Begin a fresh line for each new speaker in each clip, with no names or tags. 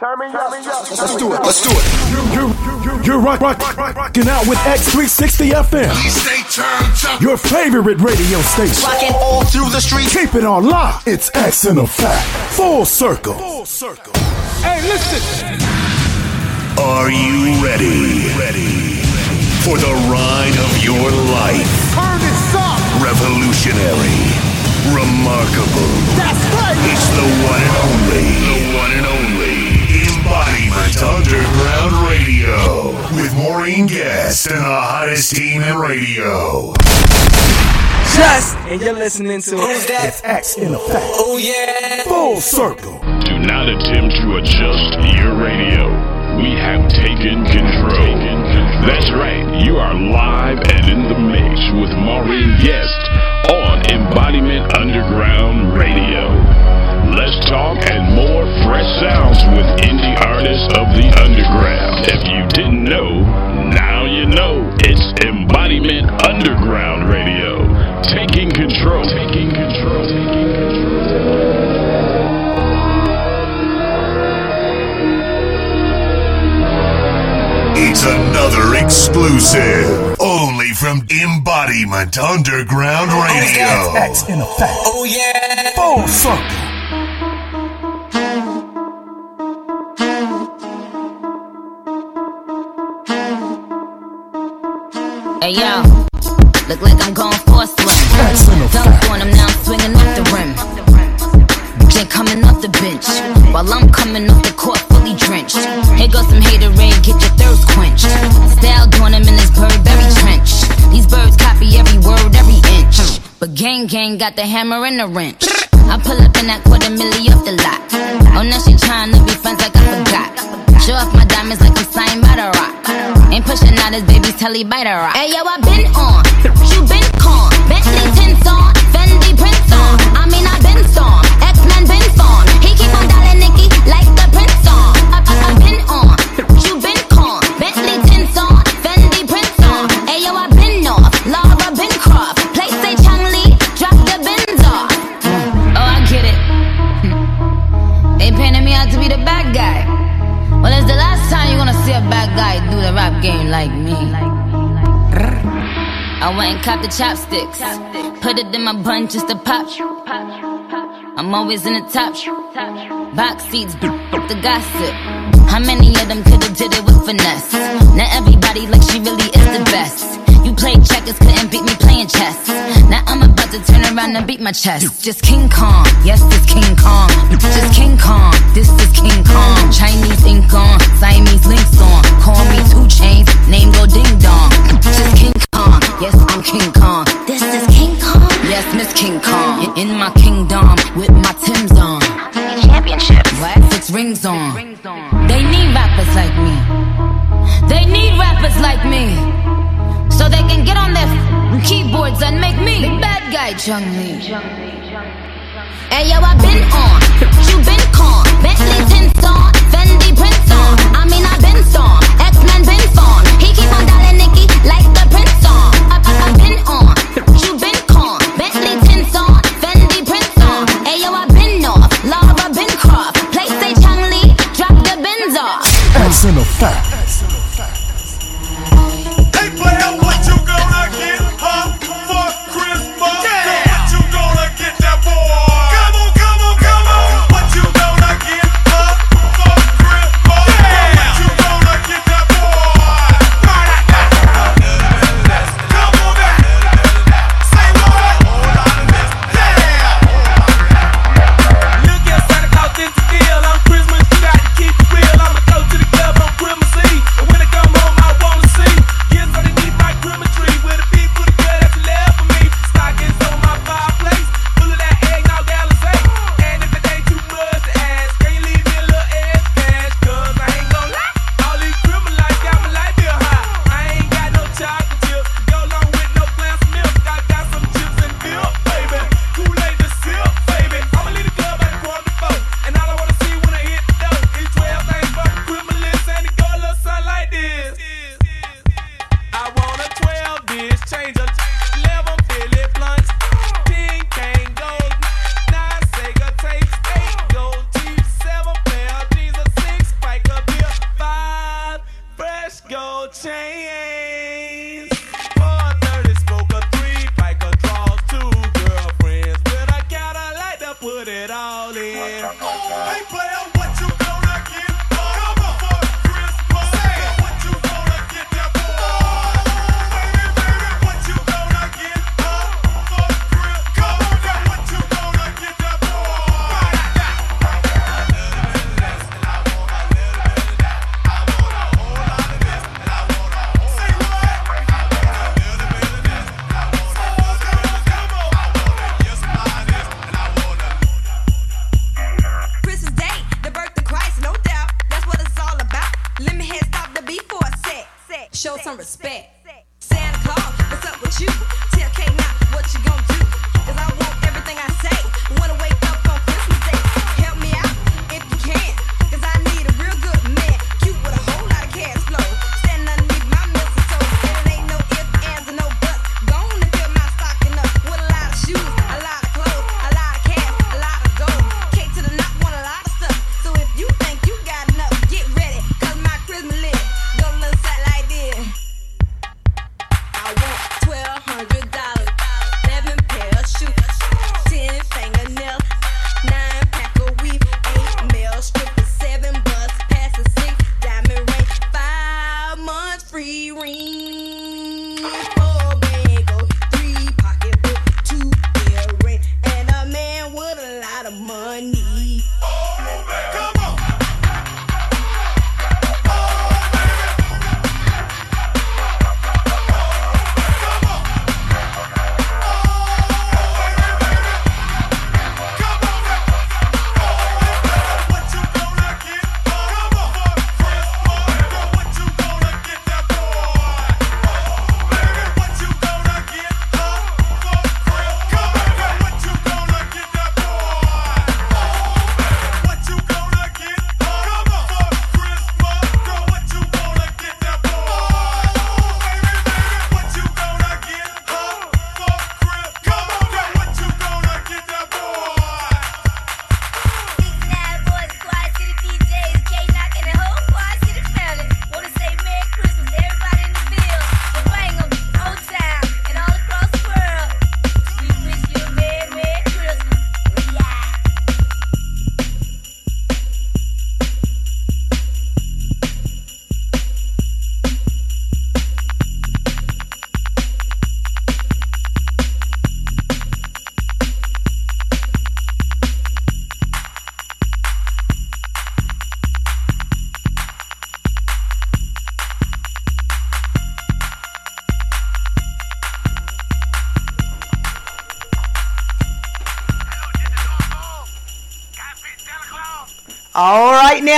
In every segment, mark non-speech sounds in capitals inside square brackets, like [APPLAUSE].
Let's do it. Let's do it.
You're, you're rock, rock, rock, rocking out with X360 FM. Your favorite radio station.
Rocking all through the streets.
Keep it on lock. It's X in effect. Full circle. Full circle.
Hey, listen.
Are you ready? Ready for the ride of your life?
Turn this up.
Revolutionary. Remarkable.
That's right.
It's the one and only. The one and only. Embodiment Underground Radio. With Maureen Guest and the hottest team in radio.
Just, and you're listening to
Who's that?
It's X in effect.
Oh yeah.
Full circle.
Do not attempt to adjust your radio. We have taken control. That's right, you are live and in the mix with Maureen Guest on Embodiment Underground Radio. Let's talk and more fresh sounds with indie artists of the underground. If you didn't know, now you know. It's Embodiment Underground Radio. Taking control. Taking control. Taking control.
It's another exclusive. Only from Embodiment Underground oh, Radio.
X in effect.
Oh yeah.
Full circle.
Hey yo, look like I'm going for a swim. Dunk on him, now I'm swinging off the rim. Jay coming off the bench, while I'm coming off the court fully drenched. Here goes some haterade, get your thirst quenched. Style doing him in this Burberry trench. These birds copy every word, every inch. But gang gang got the hammer and the wrench. I pull up in that quarter milli off the lot. Oh, now she trying to be friends like I forgot. Show off my diamonds like I'm signed by the rock. Ain't pushing out his baby's telly by the rock. Hey yo, I been on, you been I went and copped the chopsticks. Put it in my bun just to pop. I'm always in the top. Box seats, [LAUGHS] the gossip. How many of them could've did it with finesse? Now everybody like she really is the best. You played checkers, couldn't beat me playing chess. Now I'm about to turn around and beat my chest. Just King Kong, yes, this King Kong. Just King Kong, this is King Kong. Chinese ink on, Siamese links on. Call me two chains, name go ding dong. Just King Kong, yes, I'm King Kong. This is King Kong, yes, Miss King Kong. In my kingdom, with my Tim's on. Championship, what? Six rings on. They need rappers like me. They need rappers like me. So they can get on their f- keyboards and make me the bad guy, Chung Lee. Hey yo, I been on, you been con, Bentley tints on, Fendi prints on. I mean I been storm, X-Men been formed. He keep on dialing Nicky like
X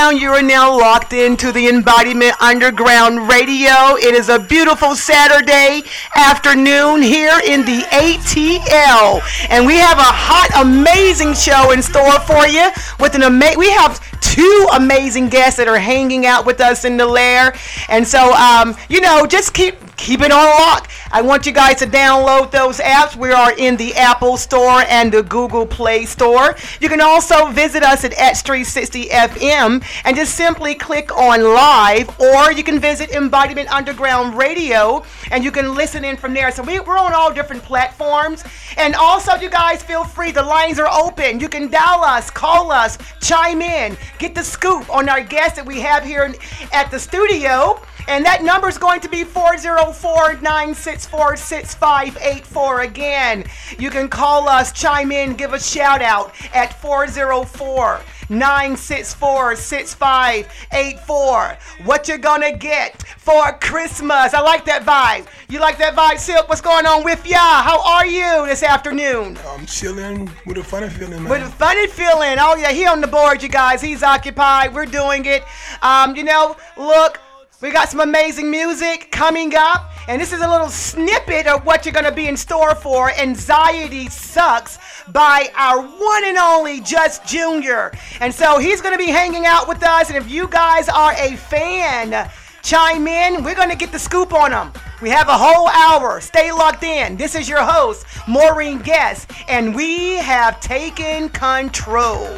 Now you
are now locked into the Embodiment Underground Radio. It is a beautiful Saturday afternoon here in the ATL, and we have a hot, amazing show in store for you. With an ama- we have two amazing guests that are hanging out with us in the lair, and so um, you know, just keep keep it on lock. I want you guys to download those apps. We are in the Apple Store and the Google Play Store. You can also visit us at X360 FM and just simply click on live, or you can visit Embodiment Underground Radio and you can listen in from there. So we, we're on all different platforms. And also, you guys feel free. The lines are open. You can dial us, call us, chime in, get the scoop on our guests that we have here at the studio. And that number is going to be 404 964 6584. Again, you can call us, chime in, give a shout out at 404 964 6584. What you're gonna get for Christmas. I like that vibe. You like that vibe, Silk? What's going on with ya? How are you this afternoon?
I'm chilling with a funny feeling, man.
With a funny feeling. Oh yeah, he on the board, you guys. He's occupied. We're doing it. Um, you know, look, we got some amazing music coming up, and this is a little snippet of what you're gonna be in store for. Anxiety sucks by our one and only Just Junior, and so he's gonna be hanging out with us. And if you guys are a fan, chime in. We're gonna get the scoop on him. We have a whole hour. Stay locked in. This is your host, Maureen Guest, and we have taken control.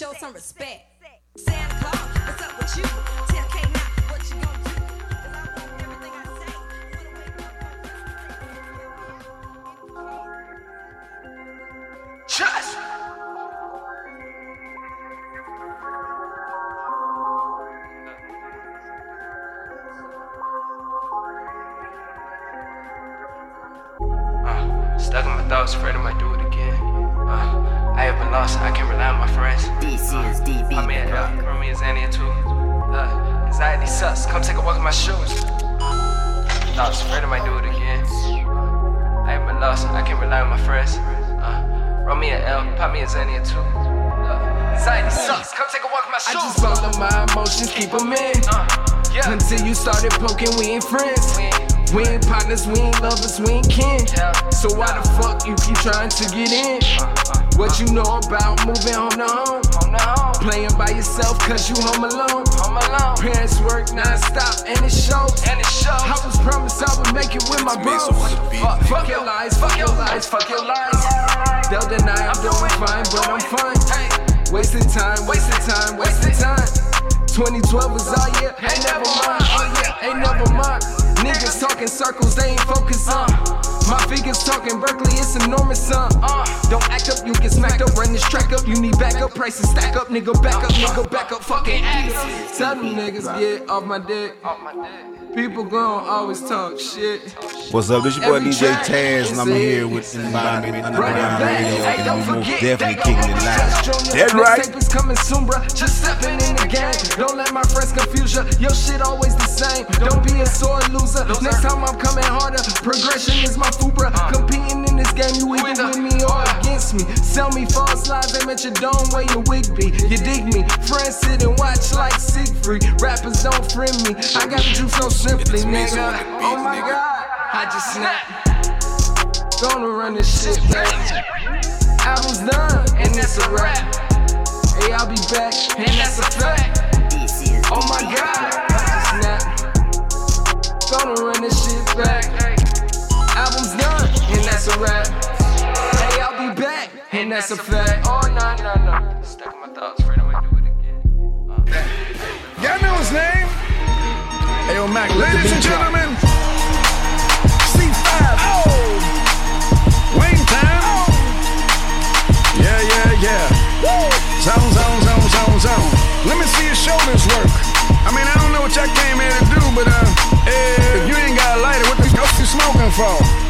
Show some respect. Santa Claus, what's up with you? Tell K now what you gonna do. 'Cause I want everything I say. Wanna wake up on Christmas Day.
Just.
Uh, stuck in my thoughts, afraid I might do it again. Uh, I have been been lost, I can rely on my friends. DC is DB. I mean, uh, Remy is Annie too. Uh, anxiety sucks. Come take a walk in my shoes. I was afraid I might do it again. I ain't been lost, I can rely on my friends. Uh, Romy and L, pop me a Xania too. Uh, anxiety sucks. Come take a walk in my shoes.
I just follow my emotions, keep them in.
yeah.
Until you started poking, we ain't friends. We ain't partners, we ain't lovers, we ain't kin. So why the fuck you keep trying to get in? What you know about moving home to home? Playing by yourself cause you home alone. Parents work non-stop and it shows. I was promised I would make it with my bros. Fuck, fuck your lies, fuck your lies, fuck your lies. They'll deny I'm doing fine, but I'm fine. Wasting time, wasting time, wasting time. 2012 was all year, ain't never mind. Oh yeah, ain't never mind. Niggas talking circles, they ain't focused on. My figures talking Berkeley, it's enormous, son. Don't act up, you get smacked up. Run this track up, you need backup. Prices stack up, nigga, back up, nigga, back up. Fucking ass. Tell them niggas get off my dick. off my dick. People gon' always talk shit.
What's up? This your boy
Every
DJ Taz, and I'm here with Environment
Run it
Underground
back.
Radio, and
don't
I'm most definitely kicking it
be
live. That's right.
Mixtape is coming soon, bruh. Just stepping in the game. Don't let my friends confuse ya. Your shit always the same. Don't be a sore loser. Next time I'm coming harder. Progression is my food, bruh. Uh. Competing in this game, you either with me or against me. Sell me false lies, aim at your dome where your wig be. You dig me? Friends sit and watch like Siegfried. Rappers don't friend me. I got the juice so simply, nigga. Oh my god, I just snap. Gonna run this shit back. Album's done, and that's a wrap. Hey, I'll be back, and that's a fact. Oh my god, I just snapped. Gonna run this shit back. Album's done, and that's a wrap. Hey, I'll be back, and that's a fact. Oh, no, no, no.
Stuck in my thoughts, afraid I might do it again.
Y'all know his name?
Hey, yo, Mac,
Ladies and gentlemen, C5. Oh! Wayne time. Yeah, yeah, yeah. Zone, zone, zone, zone, zone. Let me see your shoulders work. I mean, I don't know what y'all came here to do, but uh, if you ain't got a lighter, what the fuck you smoking for?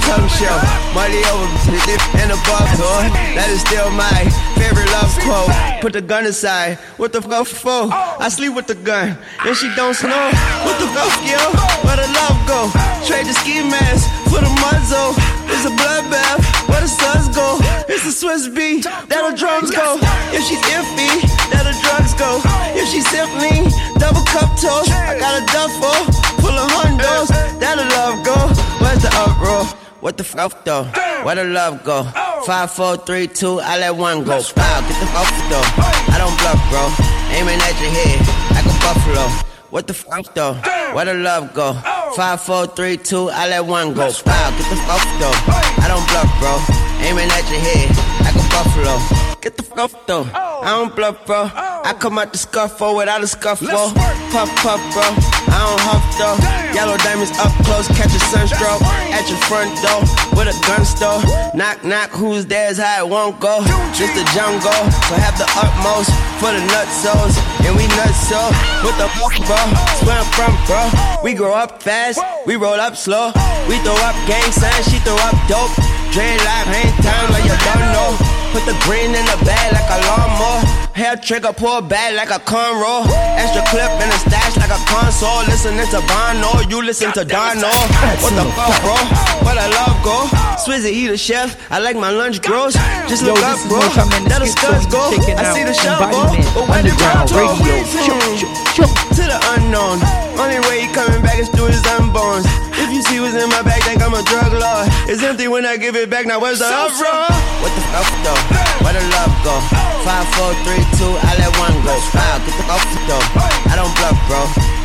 tongue show. Money over and above, boy. That is still my favorite love quote. Put the gun aside. What the fuck for? I sleep with the gun. And she don't snow. What the fuck, yo? Where the love go? Trade the ski mask for the muzzle. It's a bloodbath. Where the suns go? It's the Swizz beat. That the drums go. If she's iffy, that the drugs go. If she's simply double cup toast, I got a duffel full of hundos. That the love go. Where's the uproar? What the fuck though? Where the love go? Five, four, three, two, I let one go. Wow, get the fuck though. I don't bluff, bro. Aiming at your head like a buffalo. What the fuck though? Where the love go? Five, four, three, two, I let one go. Wow, get the fuck though. I don't bluff, bro. Aiming at your head like a buffalo. Get the fuck though. I don't bluff, bro. I come out the scuffle without a scuffle. Puff, puff, bro. I don't huff though. Yellow diamonds up close, catch a sunstroke. At your front door with a gun store. Knock, knock, who's there's how it won't go. Just the jungle, so have the utmost for the nutsos. And we nuts so. What the fuck, bro? Where I'm from, bro. We grow up fast, we roll up slow. We throw up gang signs, she throw up dope. Dreadlock, hang time like you don't know. Put the green in the bag like a lawnmower. Hair trigger, pull back like a cornrow. Extra clip in the stash like a console. Listening to Bono, you listen to Dono. What the fuck, bro? Where the love go? Swizzy, he the chef. I like my lunch gross. Just look
this
up, bro.
Mo Time in the
That'll
skit
scuds go.
Checking
I see the shovel.
Embodiment
But where the
Underground
ground
Radio.
To the unknown. Only way he coming back is through his unborns. If you see what's in my bag, think I'm a drug lord. It's empty when I give it back. Now where's the uproar? What the fuck though? Where the love go? Five, four, three, two, I let one go. Wow, get the fuck though. I don't bluff, bro.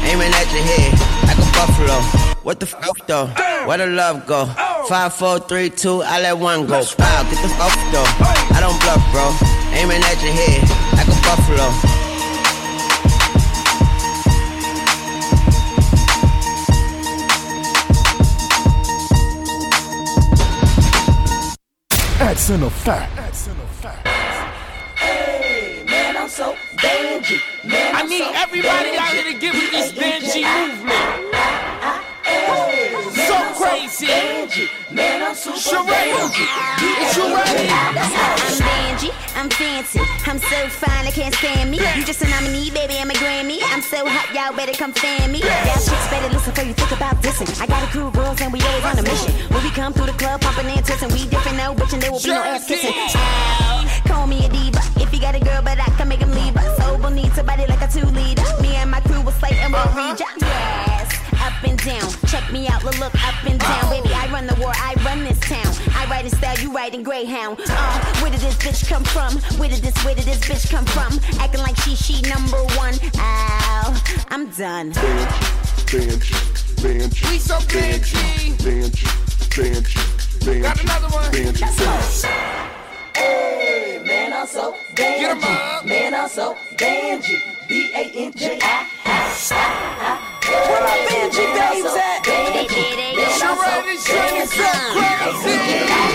Aiming at your head like a buffalo. What the fuck though? Where the love go? Five, four, three, two, I let one go. Wow, get the fuck though. I don't bluff, bro. bro. Aiming at your head like a buffalo.
That's in effect.
Man, I'm so Banji. Man,
I
I'm
need
so
everybody out here to get with this Banji
B-A-N-J-I.
movement.
Man,
So
I'm
crazy.
Banji. Man, I'm super
Sheree,
Banji.
is you ready?
I'm Banji, I'm fancy, I'm so fine, they can't stand me. You just a nominee, baby, I'm a Grammy. I'm so hot, y'all better come fan me. Y'all chicks better listen before you think about dissing. I got a crew of girls and we always on a mission. When we come through the club, pumping and twisting, we different, no bitch, and there will be no ass kissing. Ow, call me a diva. If you got a girl, but I can make him leave her. So bonita, body like a two leader. Me and my crew will slay and we'll uh-huh. read ya. Yes, up and down. Check me out, look, look up and down. Baby, I run the war, I run this town. I ride in style, you ride in Greyhound. Uh, where did this bitch come from? Where did this, where did this bitch come from? Acting like she, she number one. Ow, I'm done.
Banji, Banji,
We so Banji.
Banji, Banji, Banji.
Got another one.
Banji, Banji.
Hey, man, I'm so Banji.
Get 'em up.
Man, I'm so Banji. B-A-N-J-I.
Where my Banji babes at? Sheree, so crazy.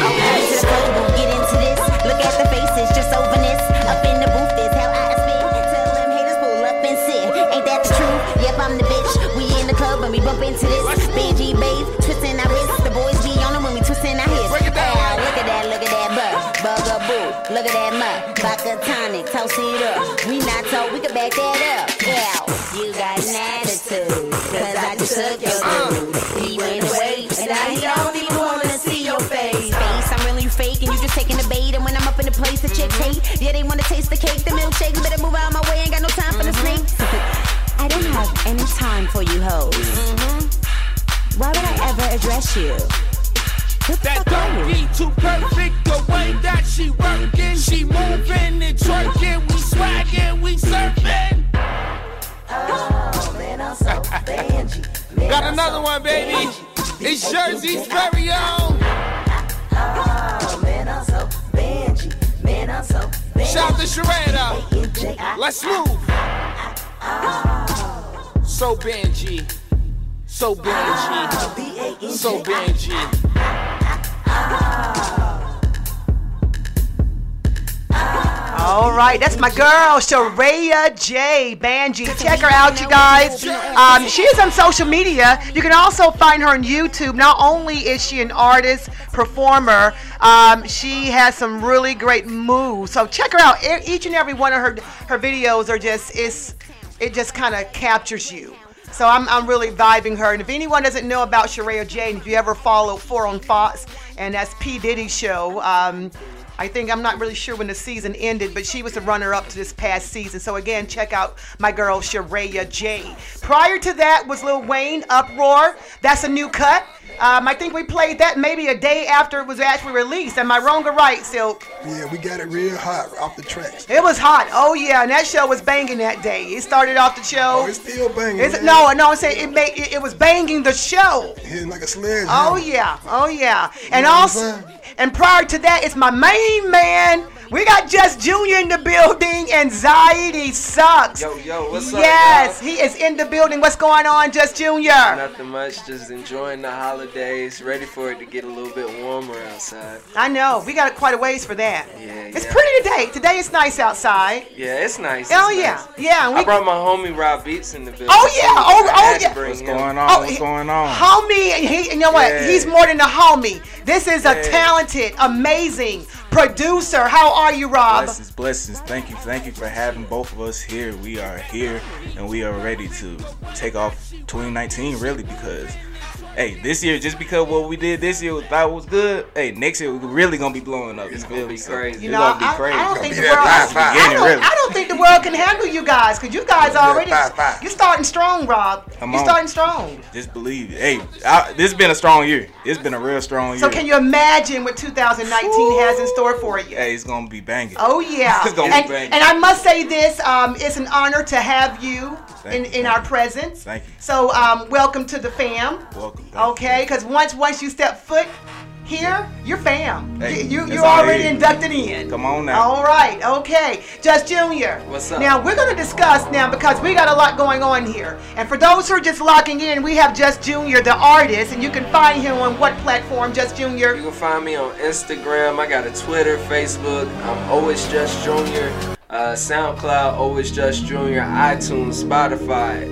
Okay, to the club, get into this. Look at the faces, just over this. Up in the booth is how I spin. Tell them haters pull up and sit. Ain't that the truth? Yep, I'm the bitch. We in the club when we bump into this. Banji babe, twisting our wrists. The boys be on them when we twisting our hips.
Break it down.
Ow, look at that, look at that butt. Bugaboo, look at that mud. Vodka tonic, toast it up. We not told, we can back that up. Attitude. Cause I just took your dude. He went away, and now he don't even wanna see your face. Face, I'm really fake, and you just taking the bait. And when I'm up in the place, the chicks hate. Yeah, they wanna taste the cake, the milkshake. You better move out my way, ain't got no time for the mm-hmm. snakes. I don't have any time for you hoes. Mm-hmm. Why would I ever address you?
That don't be too perfect. The way that she working, she moving and twerking. We swagging, we surfing.
Oh.
Got another one, baby.
Banji.
It's Jersey's very own.
Oh, so Banji. So Banji.
Shout to Sheree Let's move. So Banji. So Banji.
B-A-N-J-I.
So Banji.
All right, that's my girl, Sharaya J. Banji. Check her out, you guys. Um, she is on social media. You can also find her on YouTube. Not only is she an artist, performer, um, she has some really great moves. So check her out. Each and every one of her her videos are just it's it just kind of captures you. So I'm, I'm really vibing her. And if anyone doesn't know about Sharaya J, if you ever follow Four on Fox, and that's P Diddy's show, um, I think I'm not really sure when the season ended, but she was the runner-up to this past season. So again, check out my girl Sharaya J. Prior to that was Lil Wayne Uproar. That's a new cut. Um, I think we played that maybe a day after it was actually released. Am I wrong or right, Silk?
Yeah, we got it real hot off the tracks.
It was hot. Oh yeah, and that show was banging that day. It started off the show.
Oh, it's still banging.
Is
man.
it, no, no, I'm saying it made it, it was banging the show.
Hitting like a sledge.
Oh yeah, oh yeah, and
what I'm
also, and prior to that, it's my main man. We got Just Junior in the building. Anxiety sucks.
Yo, yo, what's up,
Yes, he is in the building. What's going on, Just Junior?
Nothing much, just enjoying the holidays, ready for it to get a little bit warmer outside.
I know we got quite a ways for that.
Yeah,
It's
yeah.
pretty today. Today is nice outside.
Yeah, it's nice.
Oh
it's
yeah,
nice.
yeah. and
I
we-
brought my homie Rob Beatz in the building.
Oh yeah, oh
I
oh yeah.
What's
him.
going on?
Oh,
What's going on?
Homie, he, you know what?
Yeah.
He's more than a homie. This is a
Yeah.
talented, amazing producer. How are you, Rob?
Blessings, blessings. Thank you, thank you for having both of us here. We are here and we are ready to take off 2019 really because hey, this year just because what we did this year we thought was good, hey, next year we're really gonna be blowing up. It's gonna be
crazy.
You
It's
know,
gonna be
I,
crazy.
I don't think the world.
be that
I, don't,
really.
I don't think the world can handle you guys because you guys are already.
Five, five.
You starting strong, Rob.
Come
You
on.
starting strong.
Just believe it. Hey, I, this has been a strong year. It's been a real strong year.
So can you imagine what 2019 has in store for you?
Hey, it's gonna be banging.
Oh yeah, [LAUGHS]
It's gonna
and,
be banging.
and I must say this: um, it's an honor to have you
Thank
in,
you,
in our
you.
presence.
Thank you.
So um, welcome to the fam.
Welcome. Thank.
Okay, because once once you step foot here, you're fam.
Hey,
you you
that's
you're already inducted in.
Come on now.
All right, okay. Just Junior.
What's up?
Now we're gonna discuss now because we got a lot going on here. And for those who are just locking in, we have Just Junior, the artist, and you can find him on what platform? Just Junior.
You can find me on Instagram. I got a Twitter, Facebook. I'm always just Junior. Uh, SoundCloud, always just Junior. iTunes, Spotify,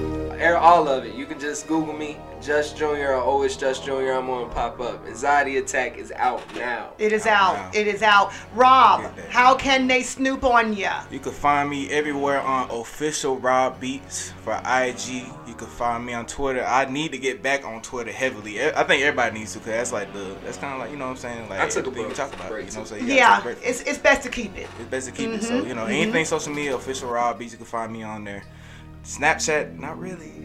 all of it. You can just Google me, Just Junior, or always just Junior. I'm gonna pop up. Anxiety Attack is out now.
It is out. It is out. Rob, how can they snoop on ya?
You can find me everywhere on official Rob Beatz for IG. You can find me on Twitter. I need to get back on Twitter heavily. I think everybody needs to, cause that's like the that's kind of like you know what I'm saying. Like
I took a
everything we
break-
talk about.
break
You know what I'm saying? You gotta take a
Yeah, it's, it's best to keep it.
It's best to keep it. So
Mhm,
you know
mhm.
anything social media official Rob Beatz. You can find me on there. Snapchat, not really.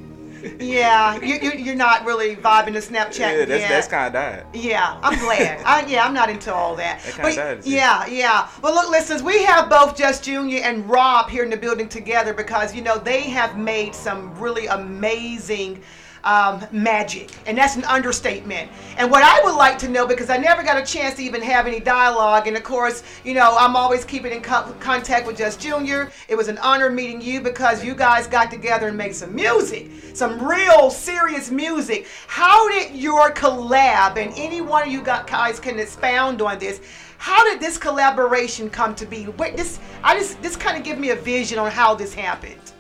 Yeah, you, you, you're not really vibing to Snapchat
yeah, that's
yet.
that's kind of died.
Yeah, I'm glad. [LAUGHS] I, yeah, I'm not into all that.
That
But
does,
yeah, yeah. Well, look, listeners, we have both Just Junior and Rob here in the building together because you know they have made some really amazing. Um, magic, and that's an understatement. And what I would like to know, because I never got a chance to even have any dialogue, and of course, you know, I'm always keeping in co- contact with Just Junior. It was an honor meeting you because you guys got together and made some music, some real serious music. How did your collab, and any one of you guys can expound on this? How did this collaboration come to be? Wait, this I just this kind of give me a vision on how this happened.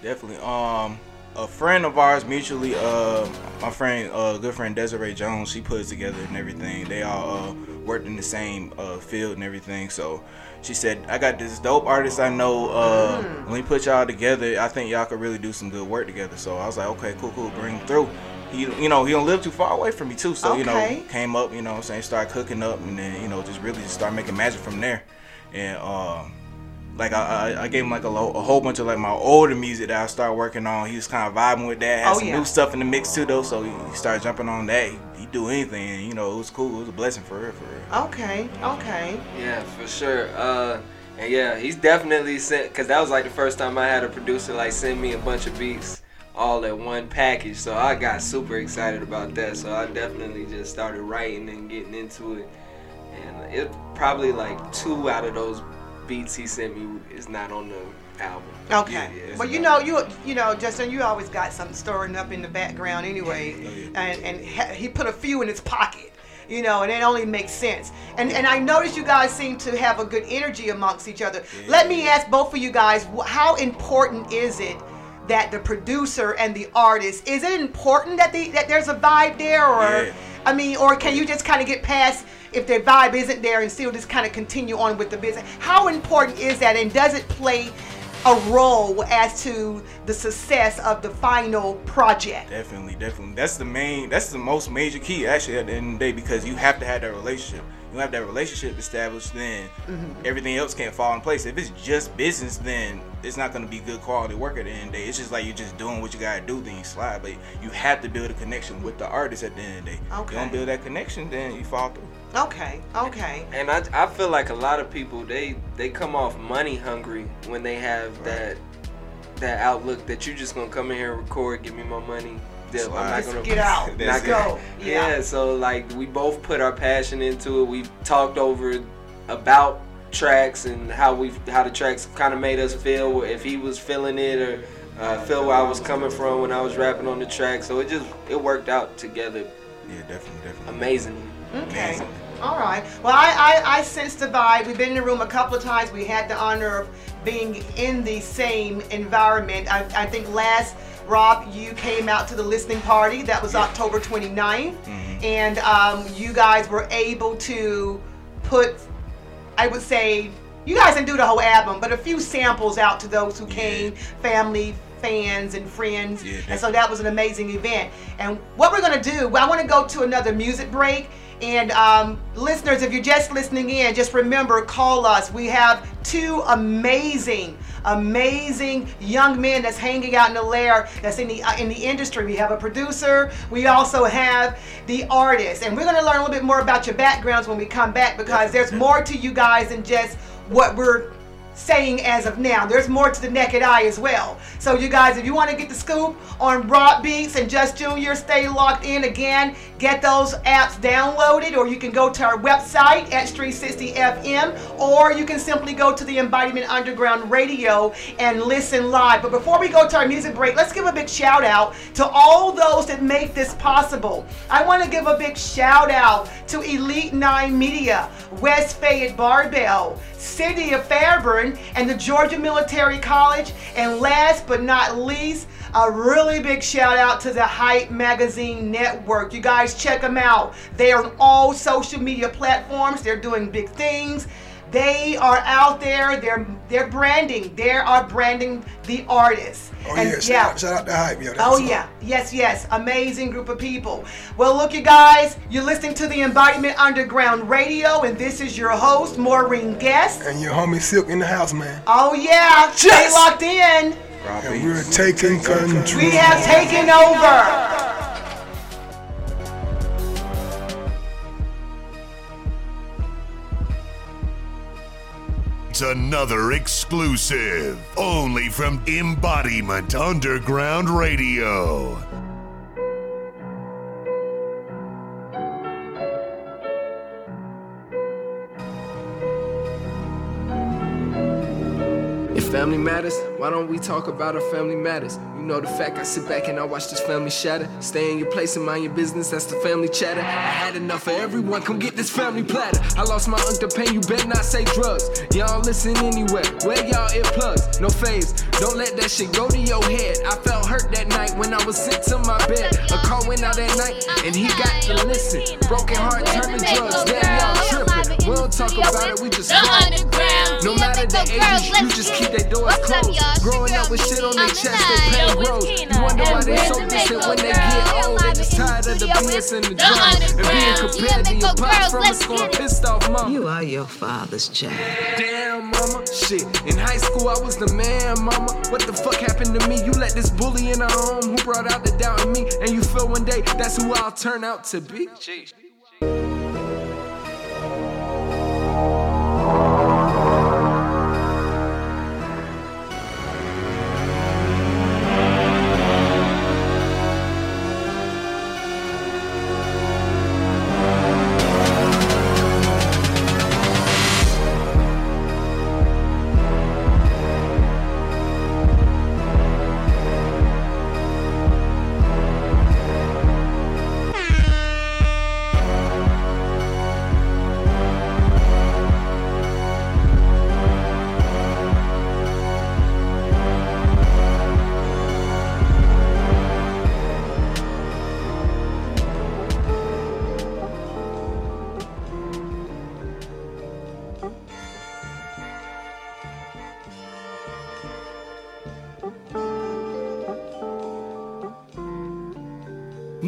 Definitely. Um, a friend of ours mutually, uh, my friend, uh, good friend Desiree Jones, she put it together and everything. They all uh, worked in the same uh, field and everything. So she said, I got this dope artist I know. Uh, When we put y'all together, I think y'all could really do some good work together. So I was like, okay, cool, cool, bring him through. He, you know, he don't live too far away from me too. So you know, came up, you know, what I'm saying, started cooking up, and then you know, just really just start making magic from there. And um, like I, I, I gave him like a, lo- a whole bunch of like my older music that I started working on. He was kind of vibing with that. Had
Oh,
some
yeah.
new stuff in the mix too though, so he, he started jumping on that. He, he do anything, and, you know, it was cool. It was a blessing for real, for real.
Okay, okay.
Yeah, for sure. Uh, and yeah, he's definitely sent because that was like the first time I had a producer like send me a bunch of beats all at one package. So I got super excited about that. So I definitely just started writing and getting into it. And it probably like two out of those beats he sent me is not on the album.
Okay.
Yeah, yeah,
well, you know, you you know, Justin, you always got something stirring up in the background anyway, and and he put a few in his pocket. You know, and it only makes sense. And and I noticed you guys seem to have a good energy amongst each other. Let me ask both of you guys, how important is it that the producer and the artist is it important that the that there's a vibe there, or
Yeah.
I mean, or can you just kind of get past if their vibe isn't there and still just kind of continue on with the business? How important is that, and does it play a role as to the success of the final project?
Definitely, definitely. That's the main. That's the most major key actually at the end of the day because you have to have that relationship. You have that relationship established, then
Mhm.
everything else can't fall in place. If it's just business, then it's not gonna be good quality work at the end of the day. It's just like you're just doing what you gotta do, then you slide. But you have to build a connection with the artist at the end of the day.
Okay.
You don't build that connection, then you fall through.
Okay, okay.
And I, I feel like a lot of people they they come off money hungry when they have that that outlook that you're just gonna come in here and record, give me my money. then I'm not gonna
get out. [LAUGHS]
not
Let's
gonna-
go. [LAUGHS] Yeah.
Yeah. So like we both put our passion into it. We talked over about tracks and how we how the tracks kind of made us feel. If he was feeling it or uh, feel where I was coming from when I was rapping on the track. So it just it worked out together.
Yeah, definitely, definitely.
Amazingly.
Okay. All right. Well, I, I, I sense the vibe. We've been in the room a couple of times. We had the honor of being in the same environment. I, I think last, Rob, you came out to the listening party. That was October 29th. And um, you guys were able to put, I would say, you guys didn't do the whole album, but a few samples out to those who came, family, fans, and friends. and so that was an amazing event. And what we're going to do, I want to go to another music break. And um, listeners, if you're just listening in, just remember, call us. We have two amazing, amazing young men that's hanging out in the lair that's in the uh, in the industry. We have a producer. We also have the artist, and we're going to learn a little bit more about your backgrounds when we come back because there's more to you guys than just what we're saying as of now. There's more to the naked eye as well. So you guys, if you want to get the scoop on Broad Beats and Just Junior, stay locked in again. Get those apps downloaded, or you can go to our website at X360 FM, or you can simply go to the Embodiment Underground Radio and listen live. But before we go to our music break, let's give a big shout out to all those that make this possible. I want to give a big shout out to Elite 9 Media, West Fayette Barbell, City of Fairburn, and the Georgia Military College. And last but not least, a really big shout out to the Hype Magazine Network. You guys check them out. They are on all social media platforms. They're doing big things. They are out there. They're they're branding. They are branding the artists.
Oh
And
yeah, shout, Out, shout out to hype, yo.
Oh yeah, yes, yes, amazing group of people. Well, look, you guys, you're listening to the Embodiment Underground Radio, and this is your host, Maureen Guest.
And your homie Silk in the house, man.
Oh yeah, stay locked in.
And we're taking control.
We have taken over.
It's another exclusive, only from Embodiment Underground Radio.
If family matters, why don't we talk about our family matters? You know the fact I sit back and I watch this family shatter. Stay in your place and mind your business, that's the family chatter. I had enough of everyone, come get this family platter. I lost my uncle pain, you better not say drugs. Y'all listen anywhere, where y'all earplugs? No phase, don't let that shit go to your head. I felt hurt that night when I was sent to my bed. A call went out that night and he got to listen. Broken heart turned to drugs, damn y'all. We don't talk about it, we just
The underground.
No matter the
Mythical girls,
age, you
let's
just keep
it.
their doors
up,
closed.
y'all?
Growing up with shit on their chest, they
I'm
pain
the
grows.
Kina.
You wonder why they
we're
so
the
distant when they get old. They just tired of the
studio
BS and the
the
drama. And being
underground.
compared to
Yeah,
your
Mythical
pops from a
let's
score pissed off mom.
You are your father's child.
Damn, mama. Shit. In high school, I was the man, mama. What the fuck happened to me? You let this bully in our home who brought out the doubt in me. And you feel one day that's who I'll turn out to be.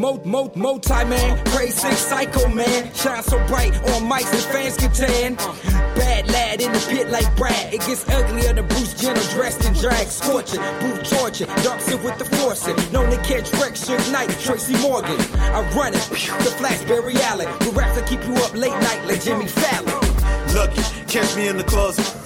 Mo, mo, mo, multi-man, praise six psycho man. Shine so bright on mics and fans get tan. Bad lad in the pit like Brad. It gets uglier than Bruce Jenner dressed in drag. Scorching, boot torture, dumps it with the forcing. Known to catch wreck, Suge Knight, Tracy Morgan. I run it, the Flashberry Alley. The raps that keep you up late night like Jimmy Fallon.
Lucky, catch me in the closet.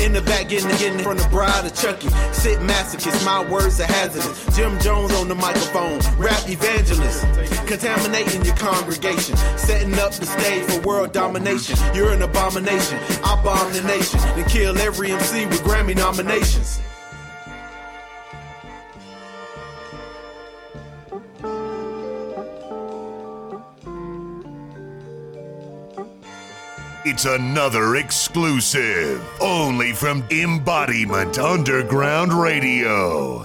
In the back, getting it, getting from the bride of Chucky. Sit masochist, my words are hazardous. Jim Jones on the microphone, rap evangelist. Contaminating your congregation, setting up the stage for world domination. You're an abomination. I bomb the nation and kill every MC with Grammy nominations.
It's another exclusive, only from Embodiment Underground Radio.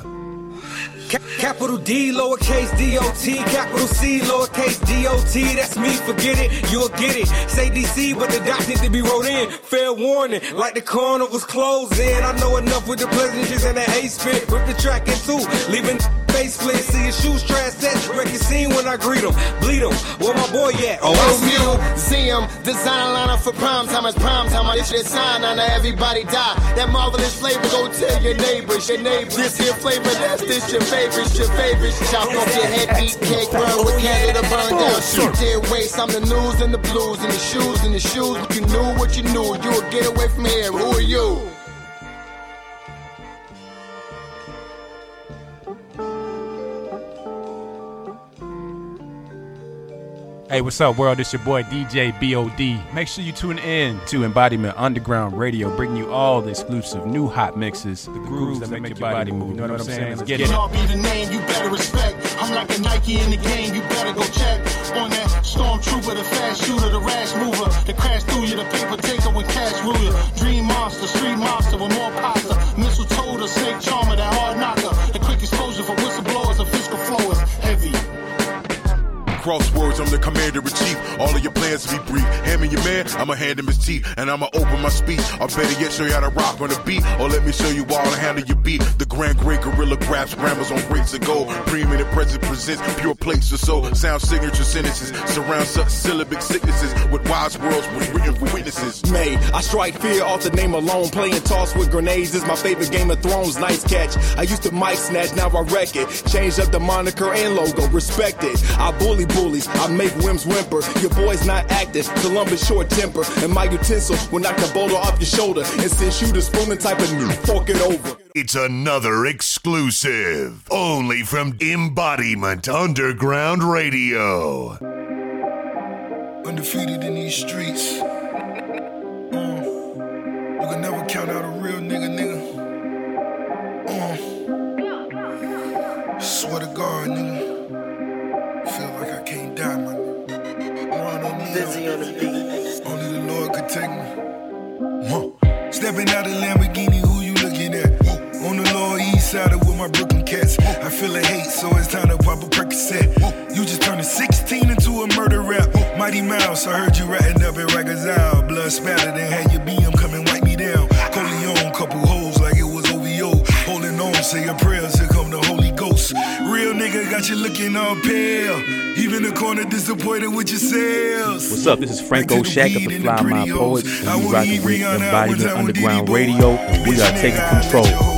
Ca- Capital D, lowercase D-O-T, capital C, lowercase D-O-T. That's me, forget it, you'll get it. Say DC, but the doc need to be wrote in. Fair warning, like the corner was closing. I know enough with the pleasantries and the hate spit. Rip the track in two, leaving face split. See his shoes trash wreck his scene when I greet him. Bleed him, where my boy at?
Oh, it's museum, design lineup for prime time. It's prime time. I shit sign on everybody die. That marvelous flavor, go tell your neighbors, your neighbors. This here flavor, that's this your favorites, your favorites. Chop off your head, eat cake, burn with Canada, burn down. Oh, Shoot their waist. I'm the news and the blues and the shoes and the shoes. If you knew what you knew, you would get away from here. Who are you?
Hey, what's up, world? It's your boy DJ BOD. Make sure you tune in to Embodiment Underground Radio, bringing you all the exclusive new hot mixes, the grooves that make your body move. You know what I'm saying? Let's get it.
Y'all be the name you better respect. I'm like a Nike in the game, you better go check. On that stormtrooper, the fast shooter, the rash mover, the crash through you, the paper taker when cash rule you. Dream monster, street monster with more pasta. Mistletoe, the snake charmer, that hard knocker. The quick exposure for
Crosswords, I'm the commander in chief. All of your plans to be brief. Hand me your man, I'ma hand him his teeth, and I'ma open my speech. Or better yet, show you how to rock on the beat. Or let me show you how to handle your beat. The grand great gorilla grabs grammars on rates and gold. Preeminent present presents pure plates or so. Sound signature sentences surround such syllabic sicknesses with wise worlds with written witnesses.
May I strike fear off the name alone. Playing toss with grenades is my favorite Game of Thrones. Nice catch. I used to mic snatch, now I wreck it. Changed up the moniker and logo. Respect it. I bully bullies. I make whims whimper. Your boy's not active. Columbus short temper. And my utensil will knock the boulder off your shoulder and send you the spooning type of new. Fork it over.
It's another exclusive, only from Embodiment Underground Radio.
Undefeated in these streets. You can never count out a real nigga, nigga. Uh, swear to God, nigga. Feel like I can't die, man. Run on me. On the beat. Only the Lord could take me. Huh. Stepping out of Lamborghini, who you looking at? On the lower east side with my Brooklyn cats. I feel a hate, so it's time to pop a Percocet. You just turned a 16 into a murder rap. Mighty Mouse, I heard you ratting up at Rikers Isle. Blood spattered and had your BM come and wipe me down. Corleone, couple holes like it was OVO. Holding on, say your prayers, Real nigga got you looking all pale. Even the corner disappointed with your sales.
What's up? This is Franco Shack of the Fly My Poets, and we rocking with Embodiment Underground Radio, and we are taking control.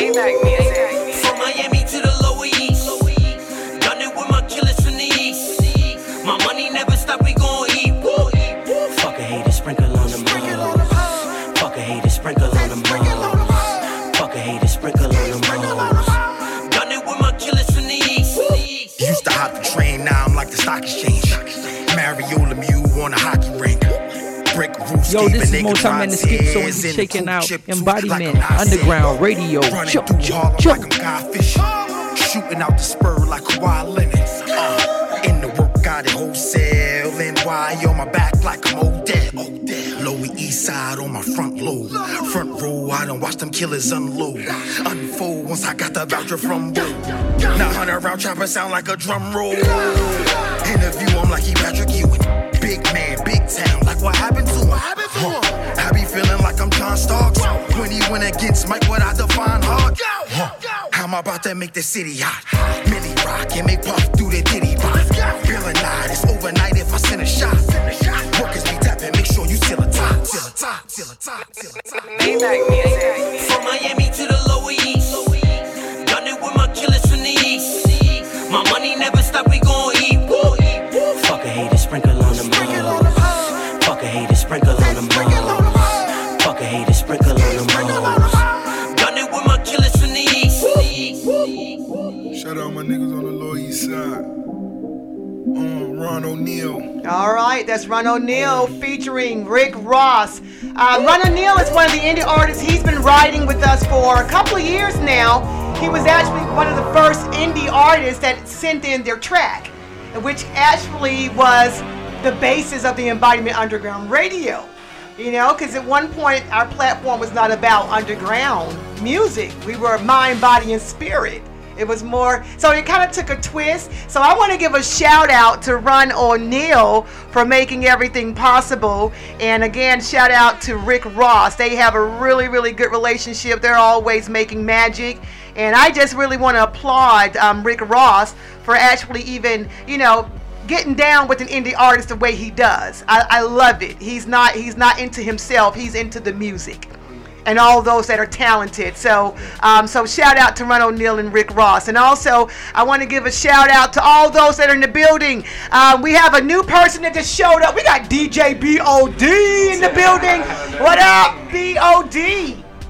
From Miami
Yo, this is more time in the skip, so we
in
shaking out embodiment, underground radio.
Running
Chup,
through
chup,
Harlem
chup.
like I'm Guy Fisher. Shooting out the spur like Kawhi Leonard. Uh, in the work, got it wholesale. NY on my back like I'm Odell. Lower East Side on my front load. Front row, I done watch them killers unload. Unfold once I got the voucher from Bo. Now 100 round chopper sound like a drum roll. Interview, I'm like he Patrick Ewing. Big man, big town, like what happened to him? Huh. I be feeling like I'm John Starks. When he went against Mike, what I define hard. Huh. How am I about to make the city hot? Millie rock and make puff through the ditty pop. Bill and night, it's overnight if I send a shot. Workers be tapping, make sure you till a top, till the top, till the top, till the top.
From Miami to the Lower East. Done it with my killers from the East. My money never stop, we gon' eat. Woo. Fuck sprinkle on them hoes. Done it with my killers from the East.
Shout out my niggas on the Lower East Side. Um, Ron O'Neal.
All right, that's Ron O'Neill featuring Rick Ross. Uh, Ron O'Neill is one of the indie artists. He's been riding with us for a couple of years now. He was actually one of the first indie artists that sent in their track, which actually was the basis of the Embodiment Underground Radio. You know, because at one point our platform was not about underground music. We were mind, body, and spirit. It was more, so it kind of took a twist. So I want to give a shout out to Ron O'Neal for making everything possible. And again, shout out to Rick Ross. They have a really, really good relationship. They're always making magic. And I just really want to applaud um, Rick Ross for actually even, you know, getting down with an indie artist the way he does. I, I love it. He's not he's not into himself. He's into the music. and all those that are talented. So, um, so shout out to Ron O'Neill and Rick Ross, and also I want to give a shout out to all those that are in the building. Um, we have a new person that just showed up. We got DJ BOD in the building. What up, BOD?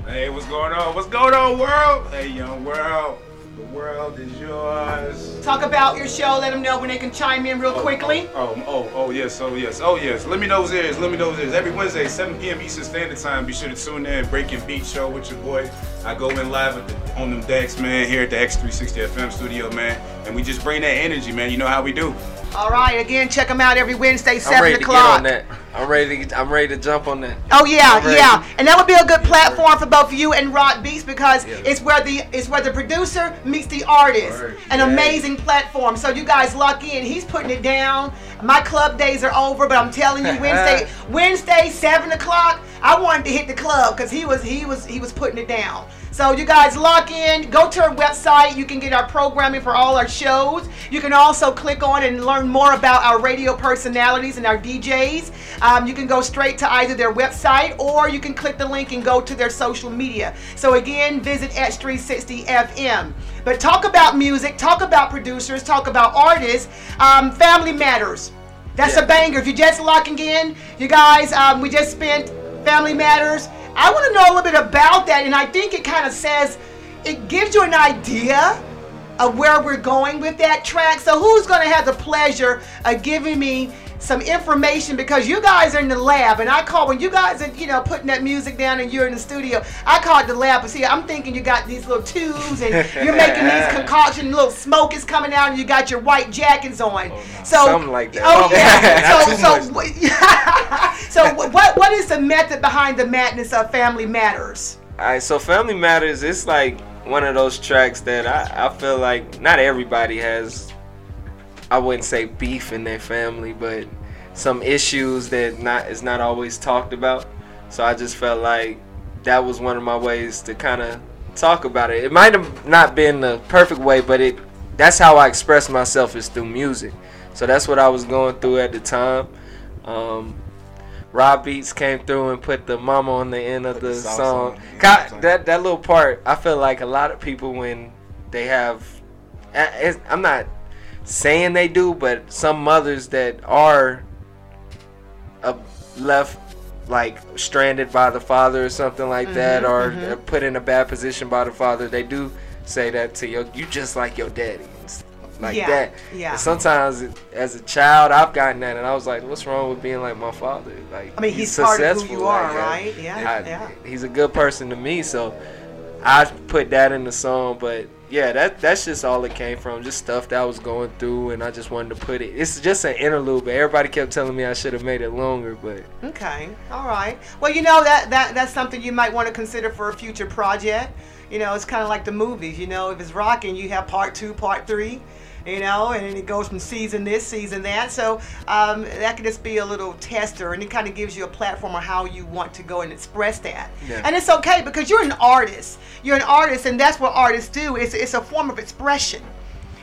Hey, what's going on? What's going on, world? Hey, young world. The world is yours.
Talk about your show. Let them know when they can chime in real oh, quickly.
Oh, oh, oh, oh, yes, oh, yes, oh, yes. Let me know those ears. Let me know those ears. Every Wednesday, 7 p.m. Eastern Standard Time. Be sure to tune in. Breaking Beat Show with your boy. I go in live the, on them decks, man, here at the X360 FM studio, man. And we just bring that energy, man. You know how we do.
All right, again, check them out every Wednesday,
I'm
7
ready to get
o'clock.
on that. I'm ready. To, I'm ready to jump on that.
Oh yeah, yeah, and that would be a good platform for both you and Rob Beatz because it's where the it's where the producer meets the artist. An
Yeah.
amazing platform. So you guys lock in. He's putting it down. My club days are over, but I'm telling you, Wednesday, [LAUGHS] Wednesday, seven o'clock. I wanted to hit the club because he was he was he was putting it down. So you guys lock in, go to our website. You can get our programming for all our shows. You can also click on and learn more about our radio personalities and our DJs. Um, you can go straight to either their website or you can click the link and go to their social media. So again, visit X360 FM. But talk about music, talk about producers, talk about artists. Um, family matters. That's a banger. If you're just locking in, you guys, um, we just spent Family Matters. I want to know a little bit about that, and I think it kind of says, it gives you an idea of where we're going with that track. So who's going to have the pleasure of giving me some information because you guys are in the lab and I call when you guys are you know putting that music down and you're in the studio I call it the lab. But see I'm thinking you got these little tubes and [LAUGHS] you're making these concoctions little smoke is coming out and you got your white jackets on. Oh, so
Something like that.
oh, oh
yeah. [LAUGHS]
so so [LAUGHS] so what what is the method behind the madness of Family Matters?
All right, so Family Matters, it's like one of those tracks that I, I feel like not everybody has, I wouldn't say beef in their family, but some issues that not is not always talked about. So I just felt like that was one of my ways to kind of talk about it. It might have not been the perfect way, but it that's how I express myself is through music. So that's what I was going through at the time. Um, Rob Beatz came through and put the mama on the end of the,
sauce
song. that that little part, I feel like a lot of people when they have, I'm not saying they do, but some mothers that are uh, left like stranded by the father or something like that,
Mhm,
or
mhm.
uh, put in a bad position by the father, they do say that to you. You just like your daddy. Like
Yeah,
that.
yeah.
And sometimes, as a child, I've gotten that, and I was like, "What's wrong with being like my father?" Like,
I mean, he's part of who you are,
like,
right? Yeah,
I-
yeah.
He's a good person to me, so I put that in the song. But yeah, that that's just all it came from, just stuff that I was going through, and I just wanted to put it. It's just an interlude, but everybody kept telling me I should have made it longer, but
Okay. All right. Well, you know that that that's something you might want to consider for a future project. You know, it's kind of like the movies. You know, if it's rocking, you have part two, part three. You know, and it goes from season this, season that. So um, that could just be a little tester, and it kind of gives you a platform on how you want to go and express that.
Yeah.
And it's okay because you're an artist. You're an artist, and that's what artists do. It's it's a form of expression.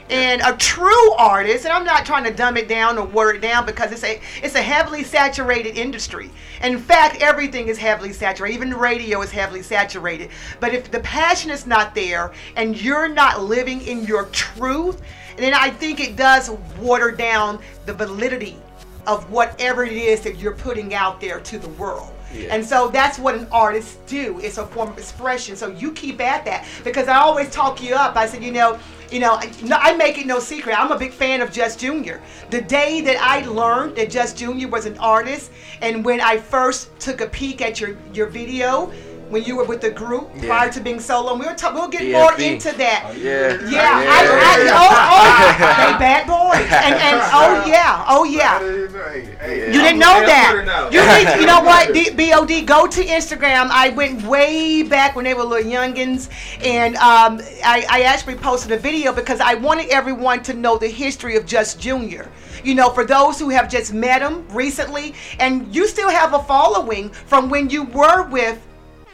And a true artist, and I'm not trying to dumb it down or water it down because it's a it's a heavily saturated industry. In fact, everything is heavily saturated. Even the radio is heavily saturated. But if the passion is not there and you're not living in your truth, then I think it does water down the validity of whatever it is that you're putting out there to the world.
Yeah.
And so that's what an artist do. It's a form of expression. So you keep at that because I always talk you up. I said, you know, you know, I, no, I make it no secret. I'm a big fan of Just Junior. The day that I learned that Just Junior was an artist, and when I first took a peek at your your video. When you were with the group
Yeah.
prior to being solo, and we were talking. We'll get more into that.
yeah,
Yeah, I, I, oh, oh, [LAUGHS] they bad boys, and and oh yeah, oh yeah. You didn't know that. You need, you know what? [LAUGHS] D- Bod, go to Instagram. I went way back when they were little youngins, and um, I, I actually posted a video because I wanted everyone to know the history of Just Junior. You know, for those who have just met him recently, and you still have a following from when you were with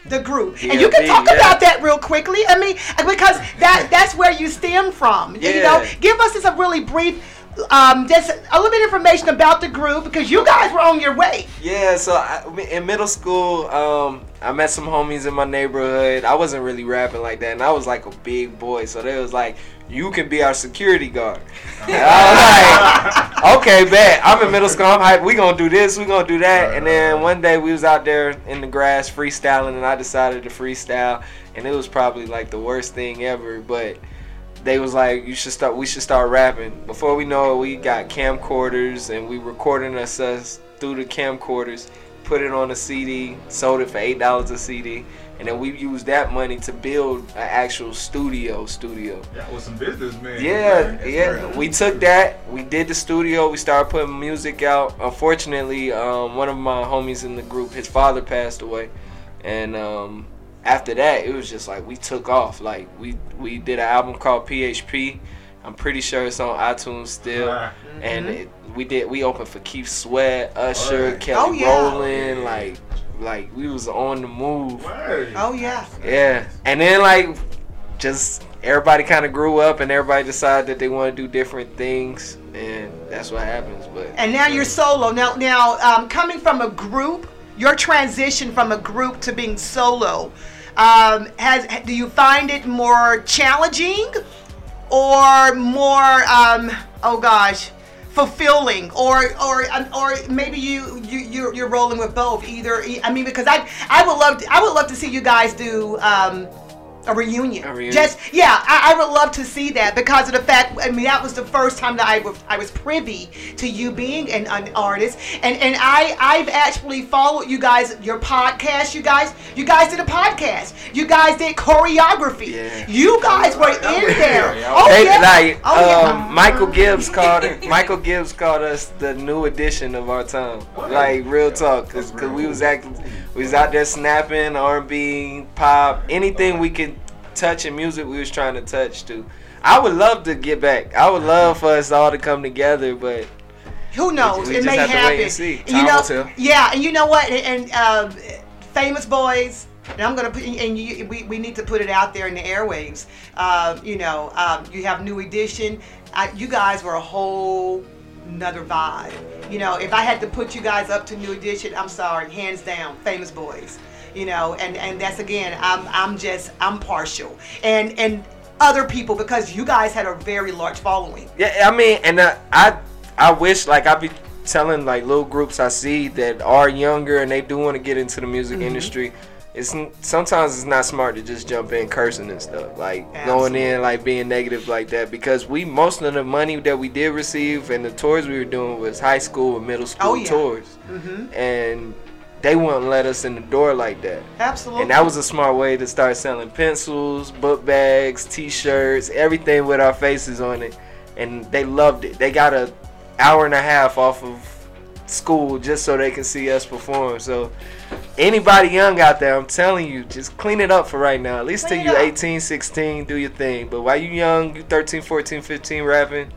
the group. and you can
DLB,
talk
yeah.
about that real quickly. I mean, because that that's where you stem from. You know, give us just a really brief um, just a little bit of information about the group because you guys were on your way.
Yeah, so I, in middle school, um, I met some homies in my neighborhood. I wasn't really rapping like that, and I was like a big boy, so they was like, "You can be our security guard." [LAUGHS] And I was like, "Okay, bet." I'm in middle school. I'm hype. We gonna do this. We gonna do that. And then one day we was out there in the grass freestyling, and I decided to freestyle, and it was probably like the worst thing ever, but they was like, you should start. We should start rapping. Before we know it, we got camcorders and we recording us, us through the camcorders, put it on a CD, sold it for eight dollars a CD, and then we used that money to build an actual studio. Studio.
That was some business, man.
Yeah, yeah. We took that. We did the studio. We started putting music out. Unfortunately, um, one of my homies in the group, his father passed away, and um, after that, it was just like we took off. Like we we did an album called PHP. I'm pretty sure it's on iTunes still. And it, we did we opened for Keith Sweat, Usher,
Alright.
Kelly
Oh, yeah.
Rowland, like like we was on the move.
Oh yeah.
Yeah, and then like just everybody kind of grew up and everybody decided that they want to do different things, and that's what happens. But
And now you're solo. Now, now um, coming from a group, your transition from a group to being solo, um, has do you find it more challenging or more? Um, oh gosh. Fulfilling, or or um, or maybe you you you're, you're rolling with both. Either I mean, because I I would love to, I would love to see you guys do um, a reunion.
A reunion.
Just yeah, I, I would love to see that because of the fact. I mean, that was the first time that I was I was privy to you being an, an artist, and and I I've actually followed you guys your podcast. You guys you guys did a podcast. You guys did choreography. You guys were in there. Oh
They-
yeah.
like
oh yeah.
um, Michael Gibbs [LAUGHS] called it. Michael Gibbs called us the new edition of our time. Like real talk, because we was acting, we was out there snapping R&B, pop, anything we could touch in music. We was trying to touch too. I would love to get back. I would love for us all to come together, but
Who knows?
We
it may
to
happen.
and see.
You know,
tell.
yeah, and you know what? And, and um, famous boys. And I'm gonna put, and you, we, we need to put it out there in the airwaves. Uh, you know, um, you have New Edition. I, you guys were a whole another vibe. You know, if I had to put you guys up to New Edition, I'm sorry, hands down, famous boys. You know, and and that's again, I'm I'm just I'm partial, and and other people because you guys had a very large following.
Yeah, I mean, and uh, I I wish like I be telling like little groups I see that are younger and they do want to get into the music
Mhm.
industry. It's sometimes it's not smart to just jump in cursing and stuff like going in like being negative like that because we most of the money that we did receive and the tours we were doing was high school and middle school
Oh, yeah.
tours
Mm-hmm.
and they wouldn't let us in the door like that.
Absolutely.
And that was a smart way to start selling pencils, book bags, T-shirts, everything with our faces on it, and they loved it. They got a hour and a half off of school just so they can see us perform. So anybody young out there, I'm telling you, just clean it up for right now. At least till you
it
18, 16, do your thing. But while you young, you 13, 14, 15 rapping,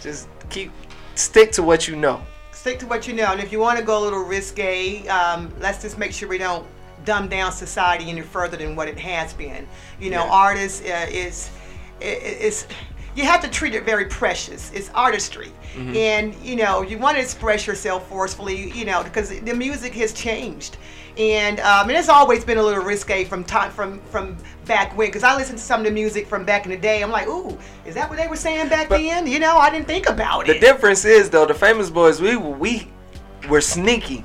just keep stick to what you know.
stick to what you know. And if you want to go a little risque, um, let's just make sure we don't dumb down society any further than what it has been. You know,
Yeah.
artists uh, is i- i- is you have to treat it very precious. It's artistry,
Mhm.
and you know you want to express yourself forcefully. You know, because the music has changed. And um, and it's always been a little risque from time from from back when. Because I listened to some of the music from back in the day. I'm like, ooh, is that what they were saying back then? You know, I didn't think about
The
it.
The difference is though, the famous boys, we we were sneaky.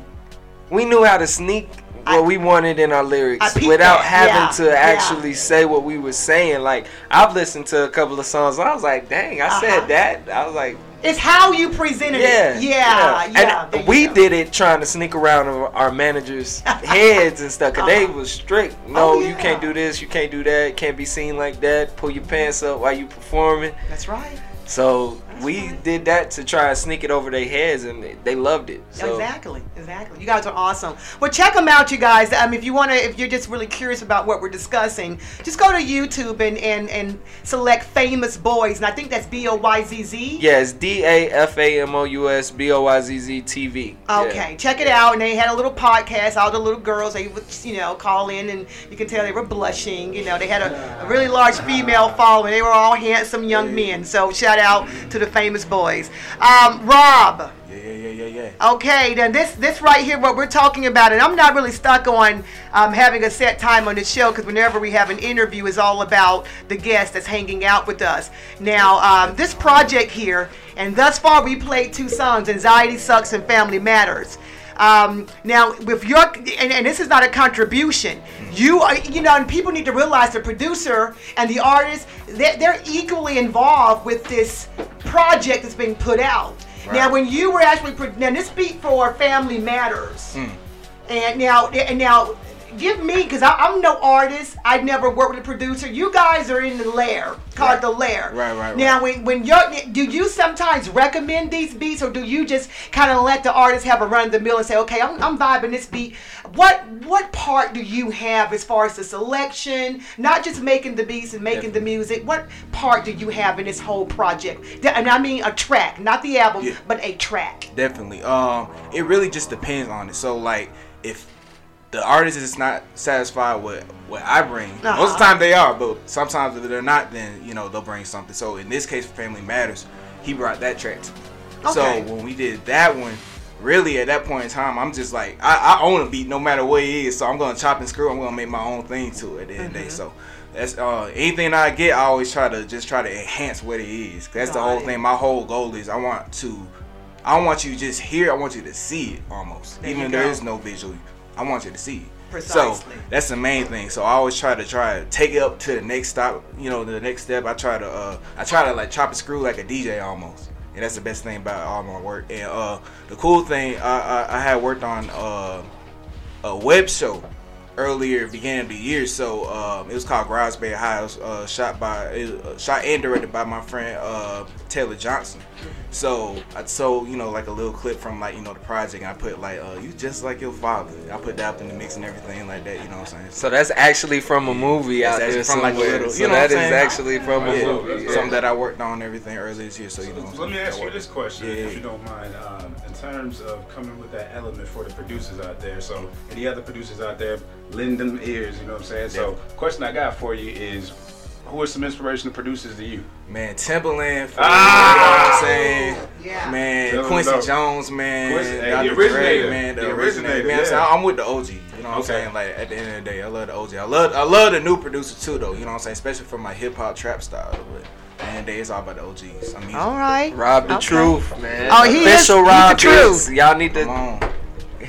We knew how to sneak what we wanted in our lyrics without
that,
having
yeah,
to
yeah.
actually say what we were saying. Like I've listened to a couple of songs, and I was like, dang, I
Uh-huh.
said that. I was like,
It's how you presented
yeah,
it. Yeah, yeah.
And we did it trying to sneak around our managers' [LAUGHS] heads and stuff, cause they was strict. No,
Oh,
you can't do this, you can't do that, can't be seen like that. Pull your pants up while you performing.
That's right.
So we did that to try and sneak it over their heads, and they- they loved it. So
Exactly, exactly. You guys are awesome. Well, check them out, you guys. Um, if you want to, if you're just really curious about what we're discussing, just go to YouTube and and and select Famous Boys, and I think that's B O Y Z Z.
yeah, it's D A F A M O U S B O Y Z Z T V.
Okay, check it out. And they had a little podcast. All the little girls, they would, you know, call in, and you can tell they were blushing. You know, they had a, a really large female following. They were all handsome young men. So shout out to the famous boys. Um, Rob.
Yeah, yeah, yeah, yeah, yeah.
Okay, then this this right here, what we're talking about, and I'm not really stuck on um, having a set time on the show because whenever we have an interview, is all about the guest that's hanging out with us. Now, um, this project here, and thus far we played two songs: "Anxiety Sucks" and "Family Matters." Um, now, with your and, and this is not a contribution, you are you know, and people need to realize the producer and the artist they're, they're equally involved with this project that's being put out. Now, when you were actually now this beat for Family Matters,
Mm.
and now and now give me because I'm no artist. I've never worked with a producer. You guys are in the lair called the lair.
Right, right, right.
Now, when when you're do you sometimes recommend these beats, or do you just kind of let the artist have a run of the mill and say, okay, I'm, I'm vibing this beat? What what part do you have as far as the selection, not just making the beats and making the music? What part do you have in this whole project? And I mean a track, not the album, but a track.
Definitely. Um, it really just depends on it. So like, if the artist is not satisfied with what I bring, most of
Uh-huh.
the time they are, but sometimes if they're not, then you know they'll bring something. So in this case, Family Matters, he brought that track to me.
Okay.
So when we did that one, really at that point in time, I'm just like, I, I own a beat no matter what it is. So I'm gonna chop and screw. I'm gonna make my own thing to it at the end of the day. So. That's uh, anything I get. I always try to just try to enhance what it is. That's the whole
it.
thing. My whole goal is I want to I don't want you just hear. I want you to see it almost.
There
Even if there is no visual, I want you to see.
Precisely.
So that's the main thing. So I always try to try to take it up to the next stop. You know, the next step. I try to uh, I try to like chop and screw like a DJ almost. And that's the best thing about all my work. And uh, the cool thing, I, I, I had worked on uh, a web show earlier beginning of the year. So um, it was called Garage Bay High. Was uh, shot by uh, shot and directed by my friend uh, Taylor Johnson. So I so you know like a little clip from like you know the project. And I put like uh, you just like your father. I put that up in the mix and everything like that. You know what I'm saying?
So that's actually from a movie
That's
out there
actually from like a
somewhere.
little,
so
you know
that
what
is
saying?
actually from a movie. yeah.
Something that I worked on everything earlier this year. So you know. what I'm
Let me ask you this question,
Yeah,
if you don't mind. Um, in terms of coming with that element for the producers out there, so any other producers out there, lend them ears. You know what I'm saying? So, question I got for you is, who are some inspirational producers to you?
Man, Timbaland, for
Ah!
you know what I'm saying?
Yeah.
Man,
Tell
Quincy
no.
Jones, man.
Quincy- hey,
Dr.
the
Dre,
originator.
man, the,
The
originator.
originator,
Man, I'm,
yeah.
saying? I'm with the OG. You know what I'm saying? Like at the end of the day, I love the OG. I love I love the new producer too though, you know what I'm saying? Especially for my hip hop trap style. But at the end of the day, it's all about the OGs. I mean
All right.
Rob the
Okay.
Truth, man.
Oh, he is-
Official
he's the
Rob
truth.
Y'all need to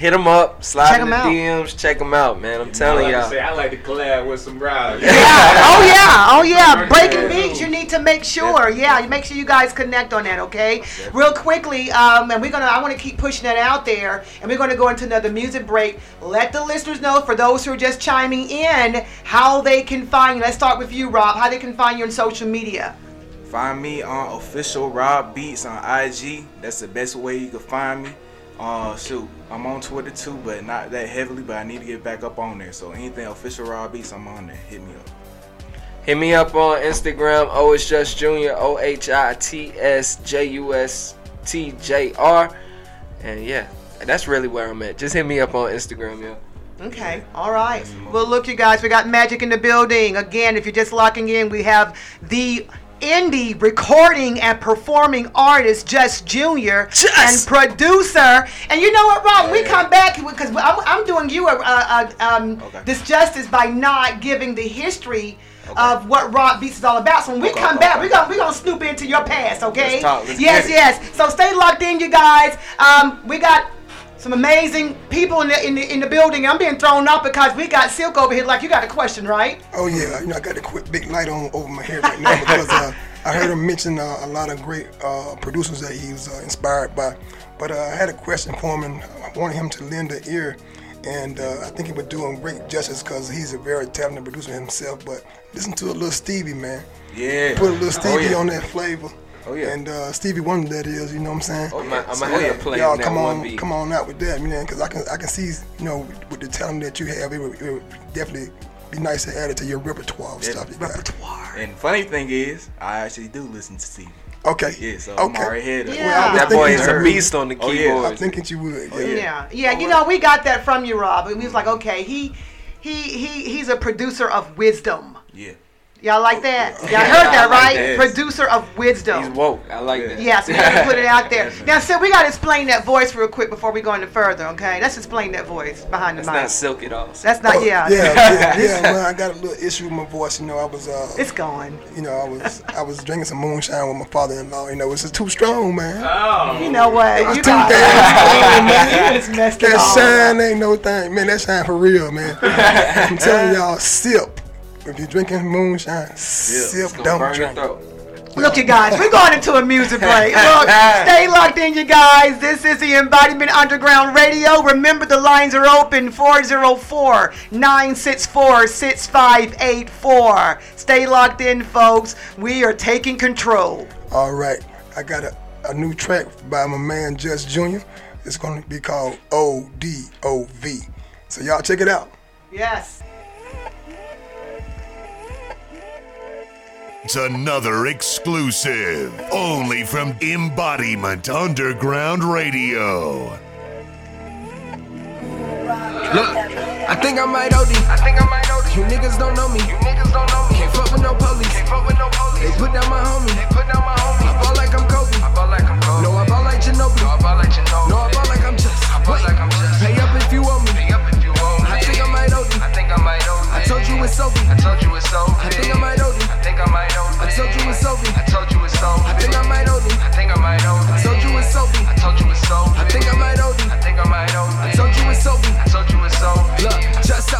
hit them up, slide
Check
in the
out.
DMs, check them out, man. I'm telling y'all.
I like to collab with some Rob. [LAUGHS] Yeah.
Oh yeah, oh yeah. Breaking beats, you need to make sure. Yeah, you make sure you guys connect on that, okay? Real quickly, um, and we're gonna. I want to keep pushing that out there, and we're gonna go into another music break. Let the listeners know, for those who are just chiming in, how they can find you. Let's start with you, Rob. How they can find you on social media.
Find me on official Rob Beatz on IG. That's the best way you can find me. Uh, shoot, I'm on Twitter too, but not that heavily. But I need to get back up on there. So anything official Rob Beatz, I'm on there. Hit me up.
Hit me up on Instagram. Oh, it's just Junior. O H I T S J U S T J R. And yeah, that's really where I'm at. Just hit me up on Instagram, yeah.
Okay, all right. Well, look, you guys, we got magic in the building. Again, if you're just locking in, we have the indie recording and performing artist, Just Junior, and producer. And you know what, Rob? We come back because I'm, I'm doing you a, a, a, um, this justice by not giving the history. Of what Rob Beatz is all about. So when we
Okay,
come
okay,
back, we're gonna we're gonna snoop into your past, okay?
Let's talk, let's
yes, yes. So stay locked in, you guys. Um, we got some amazing people in the, in the in the building. I'm being thrown off because we got Silk over here. Like you got a question, right?
Oh yeah, you know I got a quick big light on over my head right now because uh, I heard him mention uh, a lot of great uh, producers that he was uh, inspired by. But uh, I had a question for him, and I wanted him to lend an ear. And uh, I think he would do him great justice because he's a very talented producer himself. But listen to a little Stevie, man.
Yeah.
Put a little
Oh,
Stevie
yeah.
on that flavor.
Oh, yeah.
And uh, Stevie Wonder that is, you know what I'm saying?
Oh, yeah. I'ma
So,
have to
yeah,
play
y'all
that
come
one
on,
beat.
come on out with that, man, because I can I can see, you know, with the talent that you have, it would, it would definitely be nice to add it to your repertoire of
Yeah.
stuff you got.
And funny thing is, I actually do listen to Stevie.
Okay.
Yeah, so I'm
Okay.
already ahead of
Yeah.
Well,
That boy is a beast on the
Oh, yeah.
keyboard.
I'm thinking you would.
Oh,
Yeah.
Yeah, yeah. You know, we got that from you, Rob. And we was like, okay, he he he he's a producer of wisdom.
Yeah.
Y'all like that? Y'all heard that,
I like
right?
that.
Producer of Wisdom.
He's woke. I like that.
Yes, we gotta put it out there. [LAUGHS] Now, Sid, we gotta explain that voice real quick before we go any further, okay? Let's explain that voice behind the
It's
mic.
not silk at all.
That's not, yeah.
Oh, yeah, [LAUGHS] yeah, yeah, man. I got a little issue with my voice. You know, I was, uh,
It's gone.
you know, I was, I was drinking some moonshine with my father-in-law. You know, it's just too strong, man.
Oh.
You know what?
It's
You
too
got
damn strong, man.
You just messed it
That
all
shine ain't no thing, man. That shine for real, man. [LAUGHS] I'm telling y'all, sip. If you're drinking moonshine, sip, don't drink.
Look, you guys, we're going into a music break. [LAUGHS] Look, stay locked in, you guys. This is the Embodiment Underground Radio. Remember, the lines are open 404 964 6584. Stay locked in, folks. We are taking control.
All right, I got a, a new track by my man Just Jr. It's gonna be called O D O V. So y'all check it out.
Yes.
It's another exclusive, only from Embodiment Underground Radio.
Look, I think I might OD. I think I might OD. You niggas don't know me. You niggas don't know me. Can't fuck with no police. Can't fuck with no police. They put down my homie. They put down my homie. I ball like I'm Kobe. I ball like I'm Kobe. No, I ball like Ginobili. No, I ball like Ginobili. No, I ball like I'm just. I ball like I'm just. Pay up if you owe me. Pay up if you owe me. I think I might OD. I think I might OD. I told you it's Sophie. I told you it's Sophie. I think I might OD. Think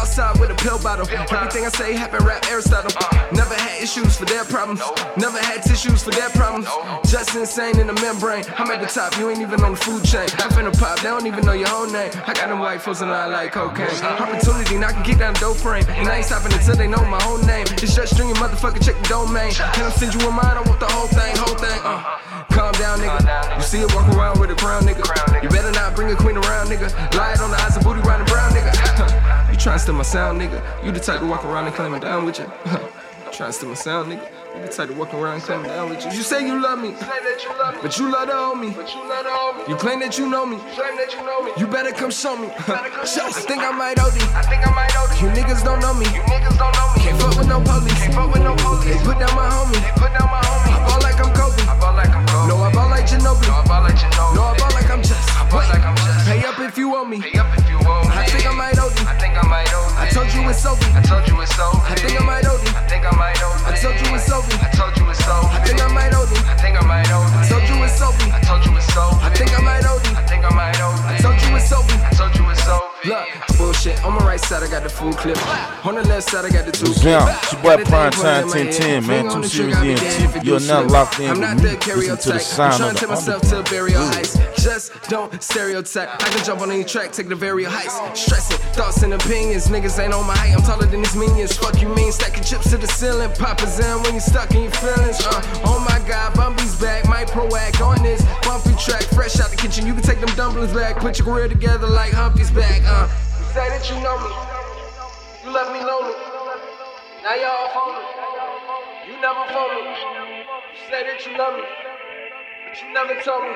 outside with a pill bottle. Everything I say happen rap Aristotle. Never had issues for their problems. Never had tissues for their problems. Just insane in the membrane. I'm at the top, you ain't even on the food chain. I'm finna pop, they don't even know your whole name. I got them white folks and I like cocaine. Opportunity, now I can kick down the dope frame. And I ain't stopping until they know my whole name. It's just string motherfucker, check the domain. Can I send you a mind? I want the whole thing, whole thing. Uh. Calm down, nigga. You see it walk around with a crown, nigga. You better not bring a queen around, nigga. Lie on the eyes of booty riding brown, nigga. You trying to steal my sound, nigga. You the type to walk around and claim I'm down with [LAUGHS] you. trying to steal my sound, nigga. You the type to walk around and claim I'm down with you. You say you love me, but you love the homie. You claim that you know me. You better come show me. [LAUGHS] I think I might OD. I think I might OD. You niggas don't know me. You niggas don't know me. Can't fuck with no police. Can't fuck with no police. They put down my homie. They put down my homie. I ball like I'm Kobe. I ball like I'm Kobe. No, I ball like Ginobili. No, I ball like Ginobili. No, I ball like I'm just. I ball like I'm just. Pay up if you owe me. Pay up if you owe me. I think I might OD. I think I might OD. I told you it's Sophie. I told you it's Sophie. I think I might OD. I think I might OD. I told you it's Sophie. I told you it's Sophie. I think I might OD. I think I might OD. I told you it's Sophie. I told you it's Sophie. I think I might OD. I think I might OD. I told you it's Sophie. I told you it's Sophie. Look, bullshit. On my right side, I got the full clip. On the left side, I got the two clip.
Yeah, it's your boy Prime Time
pointing in
1010, man. Two series
trigger, I be damned if
ENT. You're
not
locked in
I'm not that karyotype. I'm trying to take myself to burial heights. Just don't stereotype. I can jump on any track, take the very heights. Stressing, thoughts and opinions. Niggas ain't on my height. I'm taller than these minions. Fuck you mean? Stacking chips to the ceiling. Papa's in when you stuck in your feelings. Uh, oh my god, Bumpy's back. My proact on this bumpy track. Fresh out the kitchen. You can take them dumplings back. Put your career together like Humpty's back. Uh, you say that you know me. You left me lonely. Now y'all phone me. You never phone me. You say that you love me. But you never told me.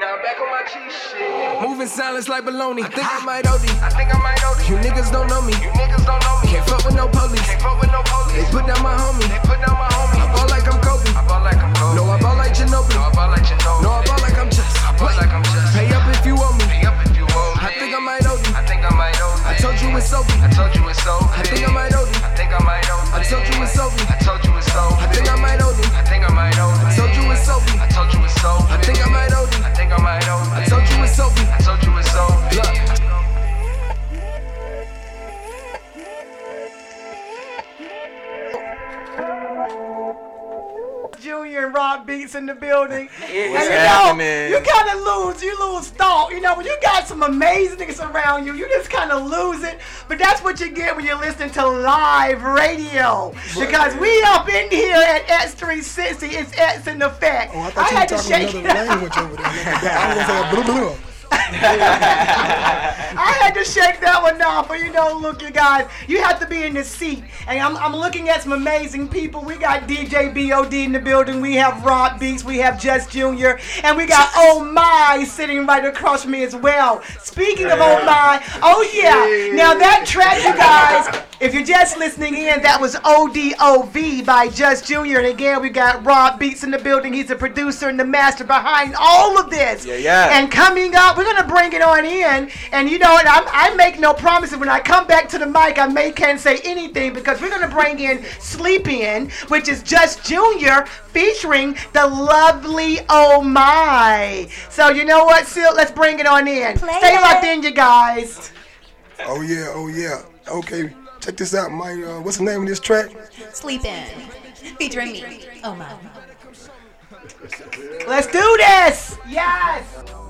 Now I'm back on my cheese shit. Moving silence like baloney. I think I might OD. I think I might OD. You niggas don't know me. You niggas don't know me. Can't fuck with no police. Can't fuck with no police. They put down my homie. They put down my homie. I ball like I'm Kobe. I ball like I'm Kobe. No, I ball like Ginobili. No, I ball like Ginobili. No, I ball like I'm just. I ball like I'm just. Pay up if you owe me. Told you it's Sophie. I told you it's Sophie. I think I might OD. I think I might OD. I told you it's Sophie. I told you it's Sophie. I think I might
Junior and Rob Beatz in the building.
What's [LAUGHS]
and you
happening?
know, you kind of lose, you lose thought. You know, when you got some amazing niggas around you, you just kind of lose it. But that's what you get when you're listening to live radio. Because we up in here at X360, it's X in effect.
Oh, I thought you were
had to
talking
shake
another
it
language over there. [LAUGHS] I was gonna say blah, blah, blah.
I had to shake that one off. But you know, look, you guys, you have to be in the seat. And I'm, I'm looking at some amazing people. We got DJ BOD in the building. We have Rob Beatz. We have Just Jr. And we got Oh My sitting right across from me as well. Speaking of Oh My, oh yeah. Now that track, you guys, if you're just listening in, that was ODOV by Just Jr. And again, we got Rob Beatz in the building. He's the producer and the master behind all of this.
Yeah, yeah.
And coming up, we're gonna bring it on in. And you know what? I'm, I make no promises. When I come back to the mic, I may can't say anything because we're gonna bring in Sleep In, which is Just Junior featuring the lovely Oh My. So you know what, Sil? Let's bring it on in. Stay locked in, you guys.
Oh yeah, oh yeah. Okay, check this out, My Uh, what's the name of this track?
Sleep in. Featuring me. Oh my.
Let's do this. Yes.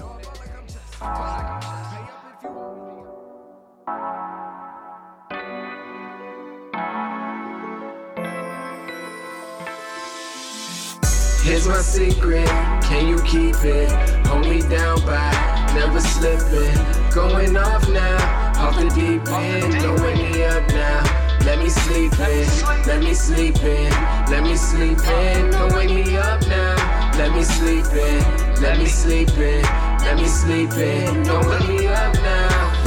Here's my secret, can you keep it? Hold me down by never slipping. Going off now, off the deep end. Don't wake me up now. Let me sleep in, let me sleep in, let me sleep in. Don't wake me up now. Let me sleep in, let me sleep in, let me sleep in. Don't wake me up now.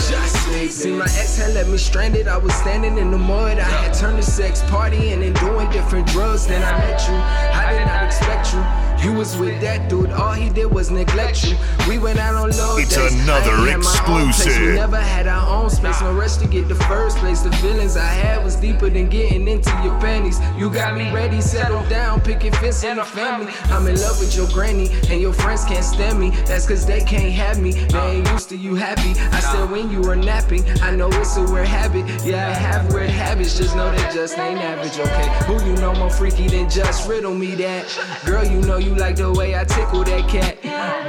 See, my ex had left me stranded. I was standing in the mud. I had turned to sex partying and doing different drugs. Then I met you. I did not expect you. You was with that dude. All he did was neglect you. We went out on low
It's
dates.
another
I ain't had my own place. We
exclusive.
never had our own space. No rush to get the first place. The feelings I had was deeper than getting into your panties. You got me ready, settle down, picket fence in the family. I'm in love with your granny, and your friends can't stand me. That's cause they can't have me. They ain't used to you happy. I said when you were napping, I know it's a weird habit. Yeah, I have weird habits, just know that just ain't average, okay? Who you know more freaky than just riddle me that? Girl, you know you like the way I tickle that cat.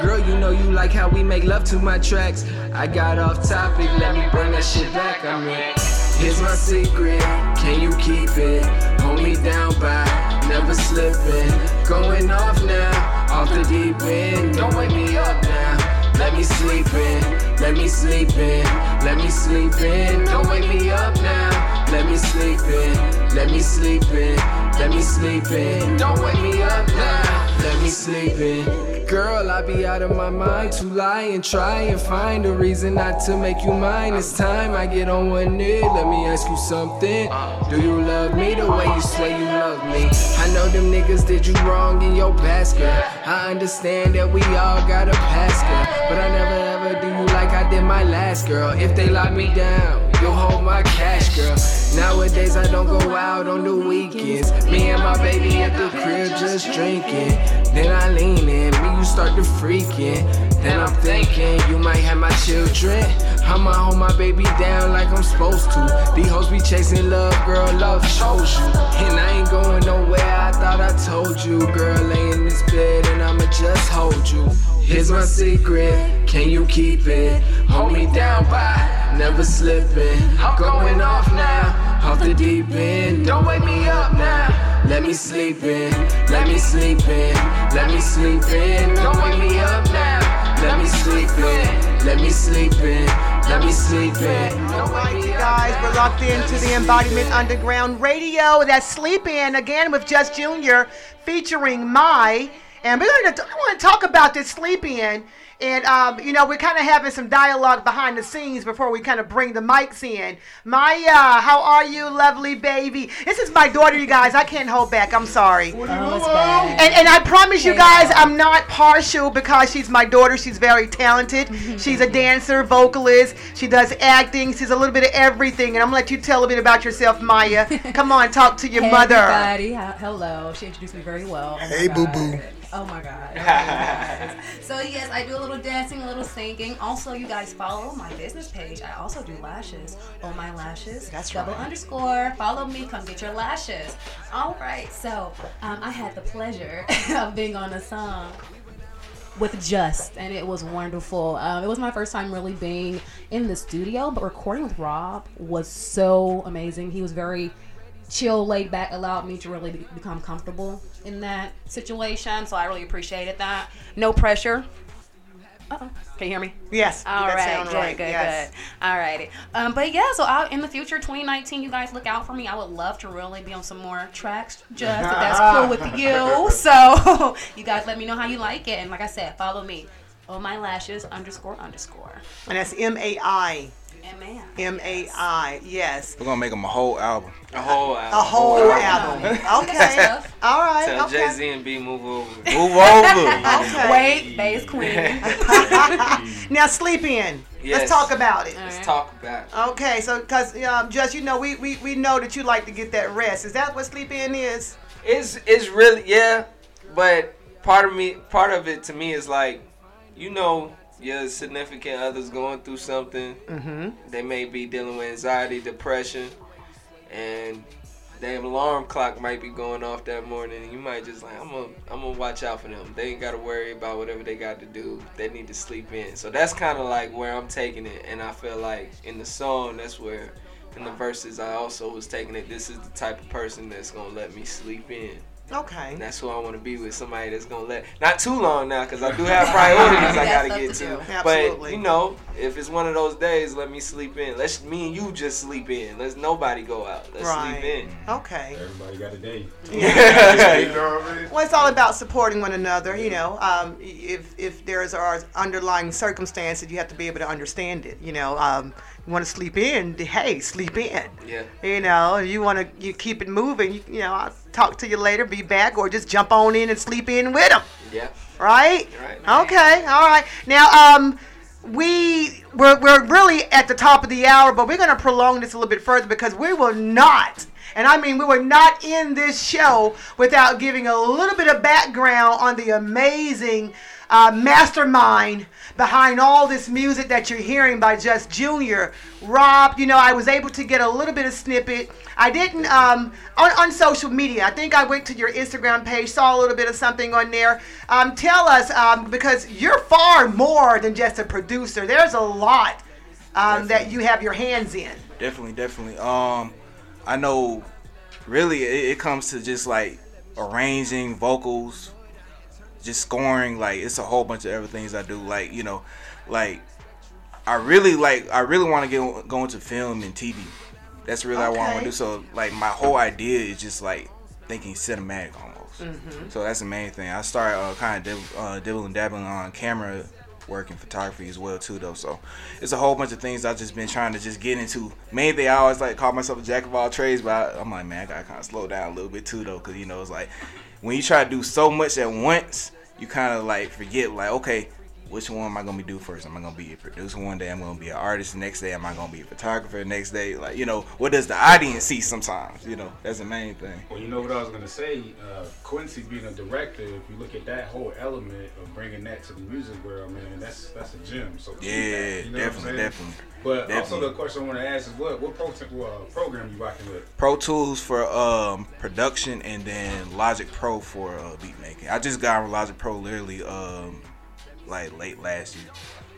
Girl, you know you like how we make love to my tracks. I got off topic, let me bring that shit back. I'm in. Here's my secret, can you keep it? Hold me down by never slipping. Going off now, off the deep end. Don't wake me up now. Let me sleep in, let me sleep in, let me sleep in. Don't wake me up now. Let me sleep in, let me sleep in, let me sleep in. Don't wake me up now. Let me sleep in. Girl, I be out of my mind to lie and try and find a reason not to make you mine. It's time I get on one knee. Let me ask you something. Do you love me the way you say you love me? I know them niggas did you wrong in your past, girl. I understand that we all got a past, girl. But I never ever do you like I did my last girl. If they lock me down, hold my cash, girl. Nowadays I don't go out on the weekends. Me and my baby at the crib just drinking. Then I lean in, me you start to freaking. Then I'm thinking you might have my children. I'ma hold my baby down like I'm supposed to. These hoes be chasing love, girl, love chose you. And I ain't going nowhere, I thought I told you. Girl, lay in this bed and I'ma just hold you. Here's my secret, can you keep it? Hold me down by never slipping. I'm going off now, off the deep end. Don't wake me up now. Let me sleep in, let me sleep in, let me sleep in. Don't wake me up now. Let me sleep in, let me sleep in, let me sleep in. Don't wake me up
Guys, we're locked into the Embodiment Underground Radio. That's Sleep In again with Just Junior featuring My. And we're going to, I want to talk about this Sleep In. And, um, you know, we're kind of having some dialogue behind the scenes before we kind of bring the mics in. Maya, how are you, lovely baby? This is my daughter, you guys. I can't hold back. I'm sorry. And, and I promise you guys, I'm not partial because she's my daughter. She's very talented. [LAUGHS] She's a dancer, vocalist. She does acting. She's a little bit of everything. And I'm going to let you tell a bit about yourself, Maya. [LAUGHS] Come on, talk to your
hey
mother.
Everybody, hello. She introduced me very well. Oh
Hey, boo
God.
boo.
Oh my god. [LAUGHS] so yes, I do a little dancing, a little singing. Also, you guys follow my business page. I also do lashes. Oh my lashes.
That's
double
right.
underscore. Follow me. Come get your lashes. All right. So um, I had the pleasure [LAUGHS] of being on a song with Just, and it was wonderful. Um, it was my first time really being in the studio, but recording with Rob was so amazing. He was very chill, laid back, allowed me to really be- become comfortable in that situation. So I really appreciated that. No pressure. Uh-oh. Can you hear me?
Yes.
All right. Good.
right,
Good.
yes.
Good. All righty. Um, but yeah, so I, in the future, 2019, you guys look out for me. I would love to really be on some more tracks, just if that's cool with you. [LAUGHS] So [LAUGHS] you guys let me know how you like it, and like I said, follow me. Oh my lashes underscore underscore.
And that's M A I.
M-A-I.
M A I. Yes.
We're gonna make them a whole album.
A whole album.
A whole album. [LAUGHS] Okay. [LAUGHS] All right.
Tell
okay.
Jay Z and B move over.
Move over.
Okay.
Wait, bass queen. [LAUGHS]
now sleep in.
Yes.
Let's talk about it.
Let's talk about it.
Okay, so because um, just you know, we, we we know that you like to get that rest. Is that what sleep in is?
It's it's really yeah, but part of me, part of it to me is like, you know, your significant other's going through something.
Mhm.
They may be dealing with anxiety, depression, and damn alarm clock might be going off that morning. And you might just like, I'm gonna I'm gonna watch out for them. They ain't gotta worry about whatever they got to do. They need to sleep in. So that's kind of like where I'm taking it, and I feel like in the song, that's where. In the verses, I also was taking it. This is the type of person that's gonna let me sleep in.
Okay.
And that's who I want to be with. Somebody that's gonna let not too long now, because I do have [LAUGHS] priorities I
Got
gotta get
to
to.
do.
But you know, if it's one of those days, let me sleep in. Let's me and you just sleep in. Let's nobody go out. Let's
Right.
sleep in.
Okay.
Everybody got a day. [LAUGHS]
Well, it's all about supporting one another. You know, um, if if there's are underlying circumstances, you have to be able to understand it. You know, um, you want to sleep in, hey, sleep in.
Yeah.
You know, if you want to you keep it moving. You, you know, I'll talk to you later, be back, or just jump on in and sleep in with them.
Yeah.
Right?
Right.
Okay. All right. Now, um, we we're, we're really at the top of the hour, but we're going to prolong this a little bit further because we will not. And I mean, we were not in this show without giving a little bit of background on the amazing uh, mastermind behind all this music that you're hearing by Just Junior. Rob, you know, I was able to get a little bit of snippet. I didn't um, on, on social media. I think I went to your Instagram page, saw a little bit of something on there. Um, tell us um, because you're far more than just a producer. There's a lot um, that you have your hands in.
Definitely, definitely. Um, I know. Really, it, it comes to just like arranging vocals, just scoring. Like it's a whole bunch of other things I do. Like you know, like I really like. I really want to get go into film and TV. That's really what I want to do. So like my whole idea is just like thinking cinematic almost.
Mhm.
So that's the main thing. I started uh, kind of dib- uh, dibbling dabbling on camera work and photography as well too though. So it's a whole bunch of things I've just been trying to just get into. Main thing I always like call myself a jack of all trades, but I, I'm like man, I gotta kind of slow down a little bit too though, because you know it's like when you try to do so much at once, you kind of like forget like okay. Which one am I gonna be do first? Am I gonna be a producer one day? I'm gonna be an artist the next day. Am I gonna be a photographer the next day? Like you know, what does the audience see sometimes? You know, that's the main thing.
Well, you know what I was gonna say. Uh, Quincy being a director, if you look at that whole element of bringing that to the music world, man, that's that's a gem. So
Yeah,
you know
definitely, definitely.
But also the question I want to ask is what what pro uh, program you rocking with?
Pro Tools for um, production and then Logic Pro for uh, beat making. I just got on Logic Pro literally um, like late last year.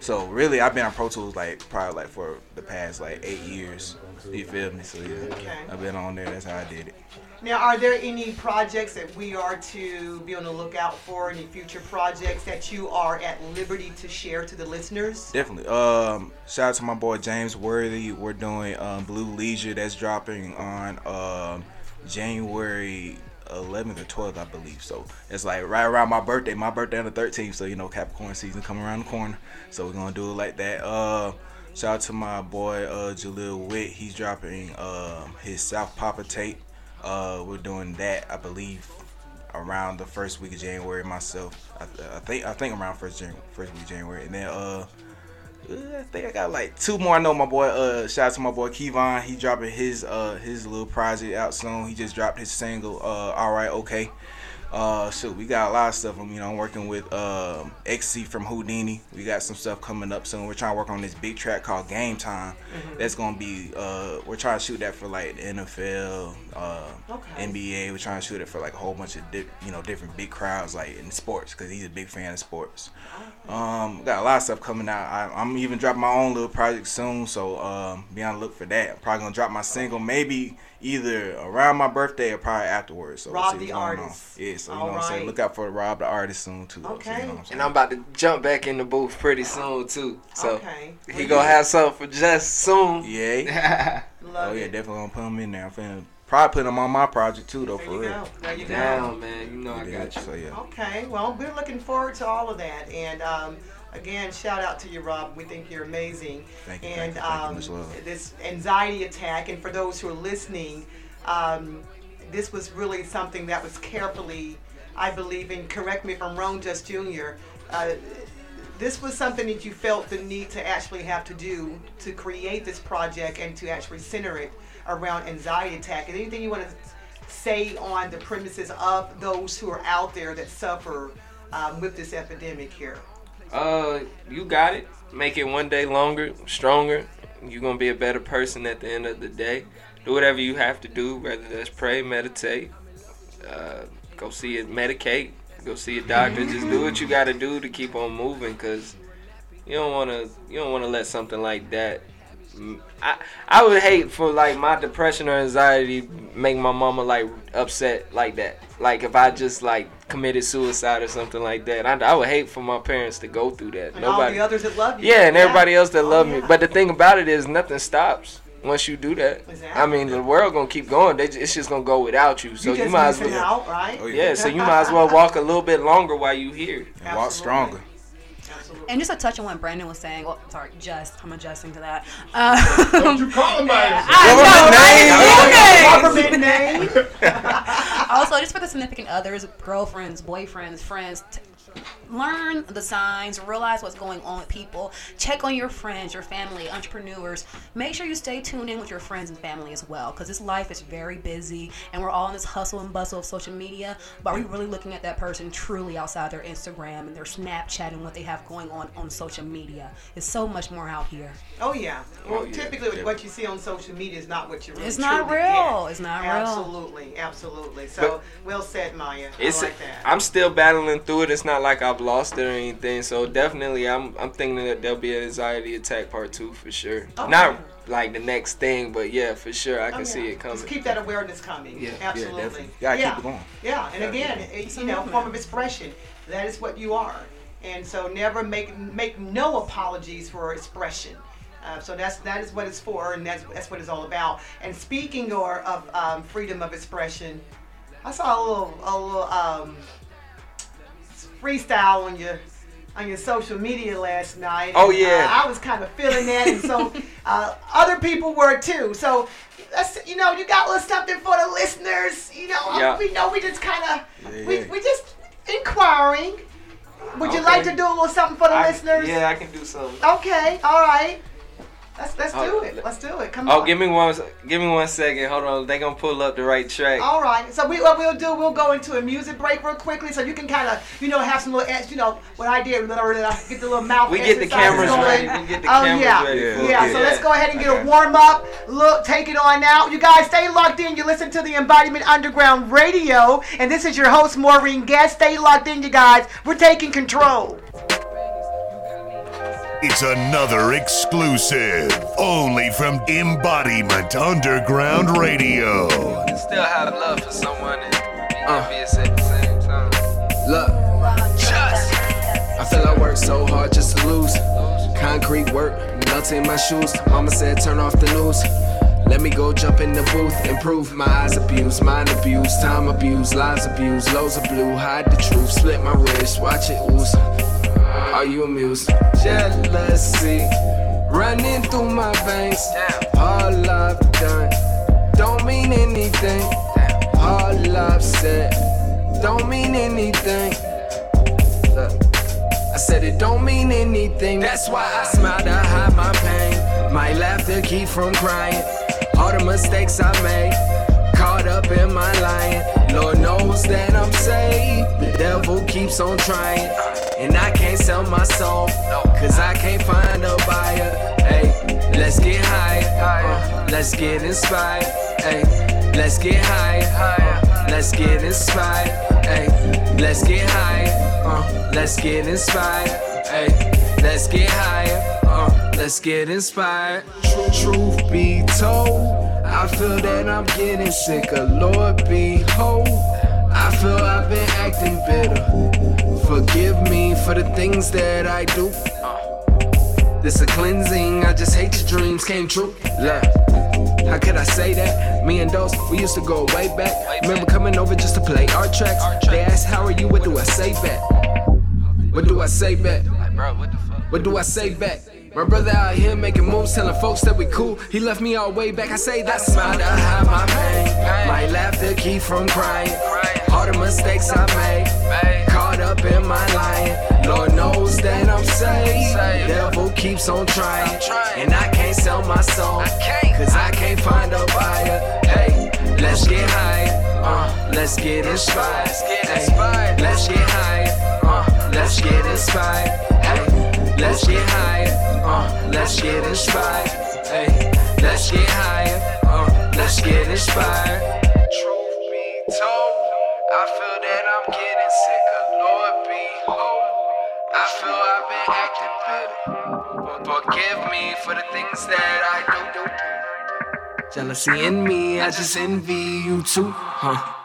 So really, I've been on Pro Tools like probably like for the past like eight years. You feel me? So yeah,
Okay.
I've been on there. That's how I did it.
Now, are there any projects that we are to be on the lookout for? Any future projects that you are at liberty to share to the listeners?
Definitely. Um, shout out to my boy James Worthy. We're doing um, Blue Leisure. That's dropping on um, January 11th or 12th, I believe. So it's like right around my birthday. My birthday on the 13th. So you know Capricorn season coming around the corner. So we're gonna do it like that. Uh, shout out to my boy uh, Jalil Witt. He's dropping um, his South Papa tape. Uh, we're doing that, I believe, around the first week of January. Myself, I, I think I think around first first week of January, and then uh. I think I got like two more. I know my boy. Uh, shout out to my boy Kevon. He dropping his uh his little project out soon. He just dropped his single. Uh, all right, okay. Uh, shoot, we got a lot of stuff. I'm, you know, I'm working with um XC from Houdini. We got some stuff coming up soon. We're trying to work on this big track called Game Time.
Mhm.
That's gonna be. Uh, we're trying to shoot that for like the NFL, uh,
Okay.
NBA. We're trying to shoot it for like a whole bunch of di- you know different big crowds like in sports because he's a big fan of sports. Um, got a lot of stuff coming out. I, I'm even dropping my own little project soon, so um, be on the look for that. I'm probably gonna drop my single maybe either around my birthday or probably afterwards. So we'll
Rob
see
the
what's going on. Yeah, So you know what I'm saying. Look out for Rob the artist soon too. though, so you know what I'm?
And I'm about to jump back in the booth pretty soon too. So
Okay.
he gonna have something for just soon.
Yeah. [LAUGHS] oh yeah, definitely gonna put him in there. I'm finna probably put him on my project too though, for real.
There you go.
Down, man. You know I
Yeah,
got you.
So yeah.
Okay, well, we're looking forward to all of that. And um, again, shout out to you, Rob. We think you're amazing.
Thank you,
And
thank you, thank you,
um,
much love.
this anxiety attack, and for those who are listening, um, this was really something that was carefully, I believe, and correct me if I'm wrong, Just Junior. Uh, this was something that you felt the need to actually have to do to create this project and to actually center it around anxiety attack. And anything you want to say on the premises of those who are out there that suffer um, with this epidemic here?
Uh, you got it. Make it one day longer, stronger. You're gonna be a better person at the end of the day. Do whatever you have to do, whether that's pray, meditate, uh, go see it, medicate, go see a doctor. Just do what you got to do to keep on moving, cause you don't wanna you don't wanna let something like that. I I would hate for like my depression or anxiety make my mama like upset like that. Like if I just like committed suicide or something like that, I, I would hate for my parents to go through that.
And all the others that love you.
Yeah, and everybody else that
Oh,
love
yeah.
me. But the thing about it is, nothing stops once you do that. I mean, the world gonna keep going. They, ju- it's just gonna go without you. So
You
you, might as well.
out, right?
Oh,
yeah. yeah. so you might as well [LAUGHS] walk a little bit longer while you here.
And walk stronger.
And just a touch on what Brandon was saying, well, sorry, just I'm adjusting to that. [LAUGHS] Um,
Don't you call him by his [LAUGHS]
I know, right?
Name.
also, just for the significant others, girlfriends, boyfriends, friends, t- learn the signs, realize what's going on with people, check on your friends, your family, entrepreneurs. Make sure you stay tuned in with your friends and family as well, because this life is very busy and we're all in this hustle and bustle of social media. But are we really looking at that person truly outside their Instagram and their Snapchat and what they have going on on social media? It's so much more out here.
Oh yeah. Oh, well,
Oh, yeah,
typically
yeah.
what you see on social media is not what you really
It's not real.
get.
It's not real.
Absolutely, absolutely. So well said, Maya.
It's
I like that.
I'm still battling through it. It's not like I've lost it or anything. So definitely, I'm I'm thinking that there'll be an anxiety attack part two for sure.
Okay.
Not like the next thing, but yeah, for sure, I
Oh,
can
yeah.
see it coming.
Just keep that awareness coming.
Yeah. Yeah,
absolutely.
definitely. Gotta keep
yeah.
it going.
Yeah, and again,
keep
it, you know, form of expression. That is what you are, and so never make make no apologies for expression. Uh, so that's that is what it's for, and that's that's what it's all about. And speaking or of um, freedom of expression, I saw a little a little um, freestyle on your on your social media last night.
Oh, yeah.
uh, I was kind of feeling that, and so [LAUGHS] uh, other people were too. So that's you know you got a little something for the listeners. You know
Yeah.
we know we just kind of
Yeah,
we we just inquiring. Would you like to do a little something for the
I-
listeners?
Yeah, I can do something.
Okay, all right. Let's let's
Oh,
do it. Let's do it. Come
Oh,
on.
Oh, give me one. Give me one second. Hold on. They gonna pull up the right track.
All right. So we what we'll do, we'll go into a music break real quickly, so you can kind of, you know, have some little, you know, what I did, get the little mouth.
We get the cameras
going.
ready. We get the
oh,
cameras
yeah.
ready
Yeah.
for it.
So
Yeah.
let's go ahead and get a warm up. Look, take it on now. You guys stay locked in. You listen to the Embodiment Underground Radio, and this is your host Maureen Guest. Stay locked in, you guys. We're taking control.
It's another exclusive, only from Embodiment Underground Radio.
Still have love for someone and uh. be envious at the same time.
Look, just. I feel I work so hard just to lose. Concrete work, melting my shoes. Mama said turn off the news. Let me go jump in the booth, improve my eyes abuse, mind abuse, time abuse, lies abuse, loads of blue, hide the truth, split my wrist, watch it ooze. Are you amused? Jealousy running through my veins. All I've done don't mean anything. All I've said don't mean anything. Look, I said it don't mean anything. That's why I smile to hide my pain. My laughter keep from crying. All the mistakes I made, caught up in my lying. Lord knows that I'm saved. The devil keeps on trying. And I can't sell my soul, cause I can't find a buyer. Hey, let's get high. uh, let's get inspired. Hey, let's get high. uh, let's get inspired. Hey, let's get high. Uh, let's get inspired. Hey, let's get higher. Uh, let's get inspired. Truth be told, I feel that I'm getting sicker. Lord, behold, I feel I've been acting bitter. Forgive me for the things that I do. This a cleansing, I just hate your dreams came true. Look, how could I say that? Me and Dose, we used to go way back. Remember coming over just to play our tracks. They ask, How are you? What do I say back? What do I say back? What do I say back? My brother out here making moves, telling folks that we cool. He left me all way back. I say that smile to hide my pain. My laughter keep from crying. All the mistakes I made, caught up in my lying. Lord knows that I'm saved. Devil keeps on trying, and I can't sell my soul, cause I can't find a buyer. Hey, let's get high, uh, let's get inspired. Hey, let's get high, uh, let's get inspired. Hey, let's get higher, uh, let's get inspired. Hey, let's get higher, uh, let's get inspired. Truth be told, I feel that I'm getting sicker. Lord behold, I feel I've been acting bitter. Forgive me for the things that I do. Jealousy in me, I just envy you too, huh?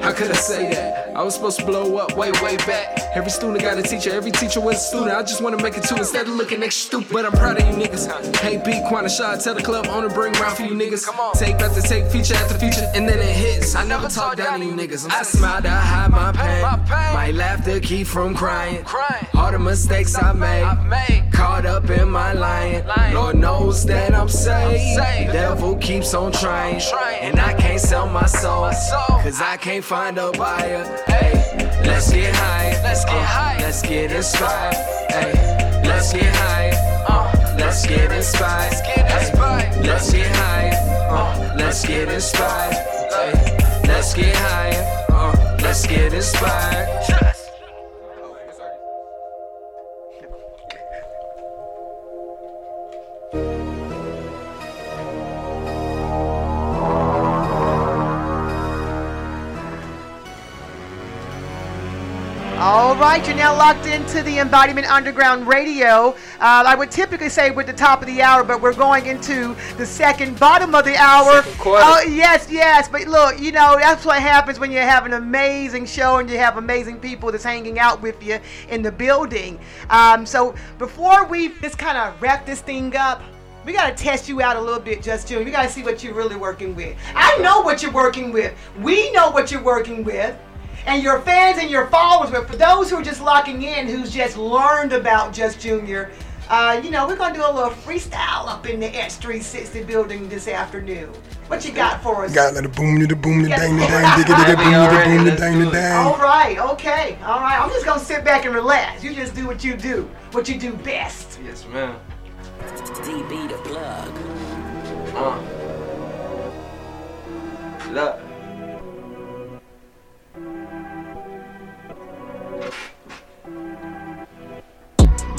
How could I say that? I was supposed to blow up way, way back. Every student got a teacher, every teacher was a student. I just wanna make it two instead of looking extra stupid. But I'm proud of you niggas. Hey, B, Quanta Shot, tell the club owner, bring round for you niggas. Come on. Take after take, feature after feature, and then it hits. I never talk down to you niggas. I smile to hide my pain. My laughter keep from crying. All the mistakes I made, caught up in my lying. Lord knows that I'm saved. Devil keeps on trying, and I can't sell my soul, cause I can't find a buyer. Hey, let's get high, let's get high, let's get inspired. Hey, let's get high, uh, let's get inspired. Hey, let's get high, uh, let's get inspired. Hey, let's get high, uh, let's get inspired.
Right, you're now locked into the Embodiment Underground Radio. Uh, I would typically say we're at the top of the hour, but we're going into the second bottom of the hour. Oh, yes, yes. But look, you know, that's what happens when you have an amazing show and you have amazing people that's hanging out with you in the building. Um, so before we just kind of wrap this thing up, we gotta test you out a little bit, Just June. We gotta see what you're really working with. I know what you're working with. We know what you're working with. And your fans and your followers, but for those who are just locking in, who's just learned about Just Junior, uh, you know, we're gonna do a little freestyle up in the X360 building this afternoon. What you got for us?
Got the boom, the boom, the
Yeah.
dang, the [LAUGHS] dang, digga, digga, boom, the boom, the dang, the
All
dang.
right, okay, all right. I'm just gonna sit back and relax. You just do what you do, what you do best.
Yes, ma'am.
DB the plug.
Uh. Look.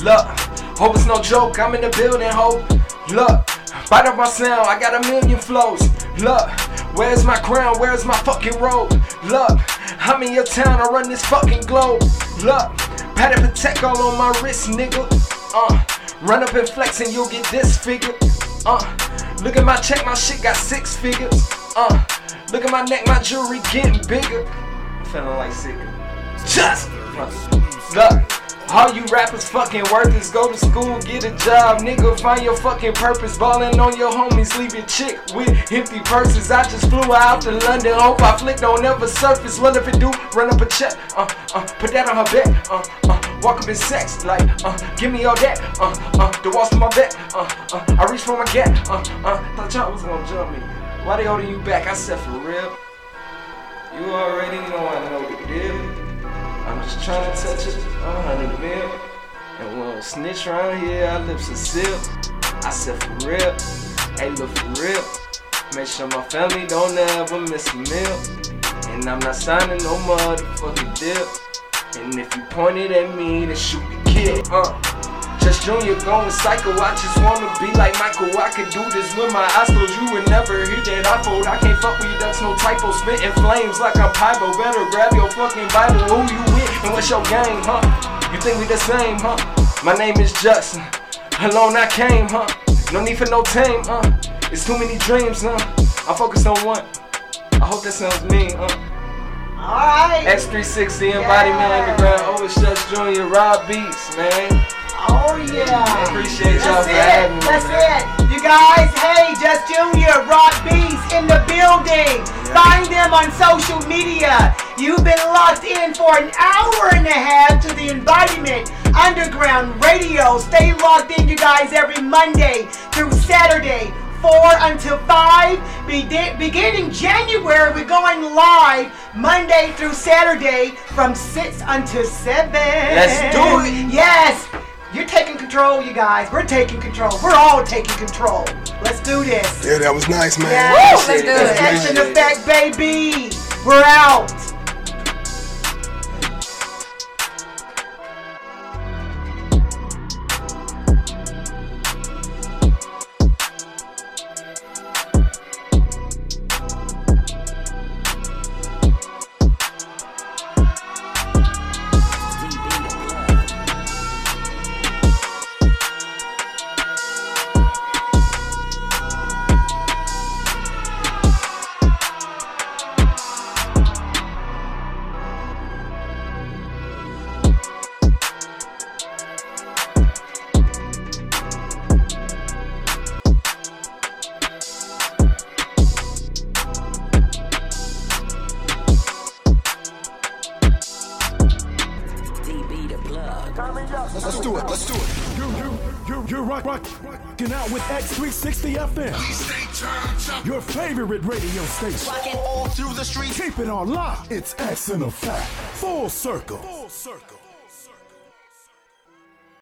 Look, hope it's no joke. I'm in the building, hope. Look, bite up my sound. I got a million flows. Look, where's my crown? Where's my fucking robe? Look, I'm in your town. I run this fucking globe. Look, Patty Protect all on my wrist, nigga. Uh, run up and flex and you'll get disfigured. Uh, look at my check, my shit got six figures. Uh, look at my neck, my jewelry getting bigger. I'm Feeling like sick. Just look. All you rappers fucking workers, go to school, get a job, nigga, find your fucking purpose. Ballin' on your homies, leave chick with empty purses. I just flew out to London, hope I flick don't ever surface. Run if it do, run up a check, uh, uh, put that on her back, uh, uh, walk up in sex, like, uh, give me all that, uh, uh, the walls to my back, uh, uh, I reach for my gap, uh, uh, thought y'all was gonna jump me. Why they holding you back? I said for real. You already know I know the deal. I'm just trying to touch it, a hundred mil. And when I snitch around here, our lips are sealed. I said for real, hey look for real. Make sure my family don't ever miss a meal. And I'm not signing no motherfucking deal. And if you point it at me, then shoot the kid. Uh. Just Junior going psycho, I just wanna be like Michael. I could do this with my eyes closed. You would never hear that I fold. I can't fuck with you, that's no typo. Spitting flames like I'm Pybo. Better grab your fucking Bible. Who you with and what's your game, huh? You think we the same, huh? My name is Justin. Alone I came, huh? No need for no tame, huh? It's too many dreams, huh? I focus on one. I hope that sounds mean, huh?
Alright.
X360 Embodiment Underground, Overshuts Jr., Rob Beatz, man.
Oh yeah.
Appreciate y'all
That's
for
it.
having me.
That's
man.
it. You guys, hey, Just Junior, Rob Beatz in the building. Find them on social media. You've been locked in for an hour and a half to the Embodiment Underground Radio. Stay locked in, you guys, every Monday through Saturday. 4 until 5. Be- beginning January, we're going live Monday through Saturday from 6 until 7.
Let's do it.
Yes. You're taking control, you guys. We're taking control. We're all taking control. Let's do this.
Yeah, that was nice, man.
Yes.
Appreciate it.
It's
That's
Action
nice.
Effect, baby. We're out.
In effect. Full circle. Full circle.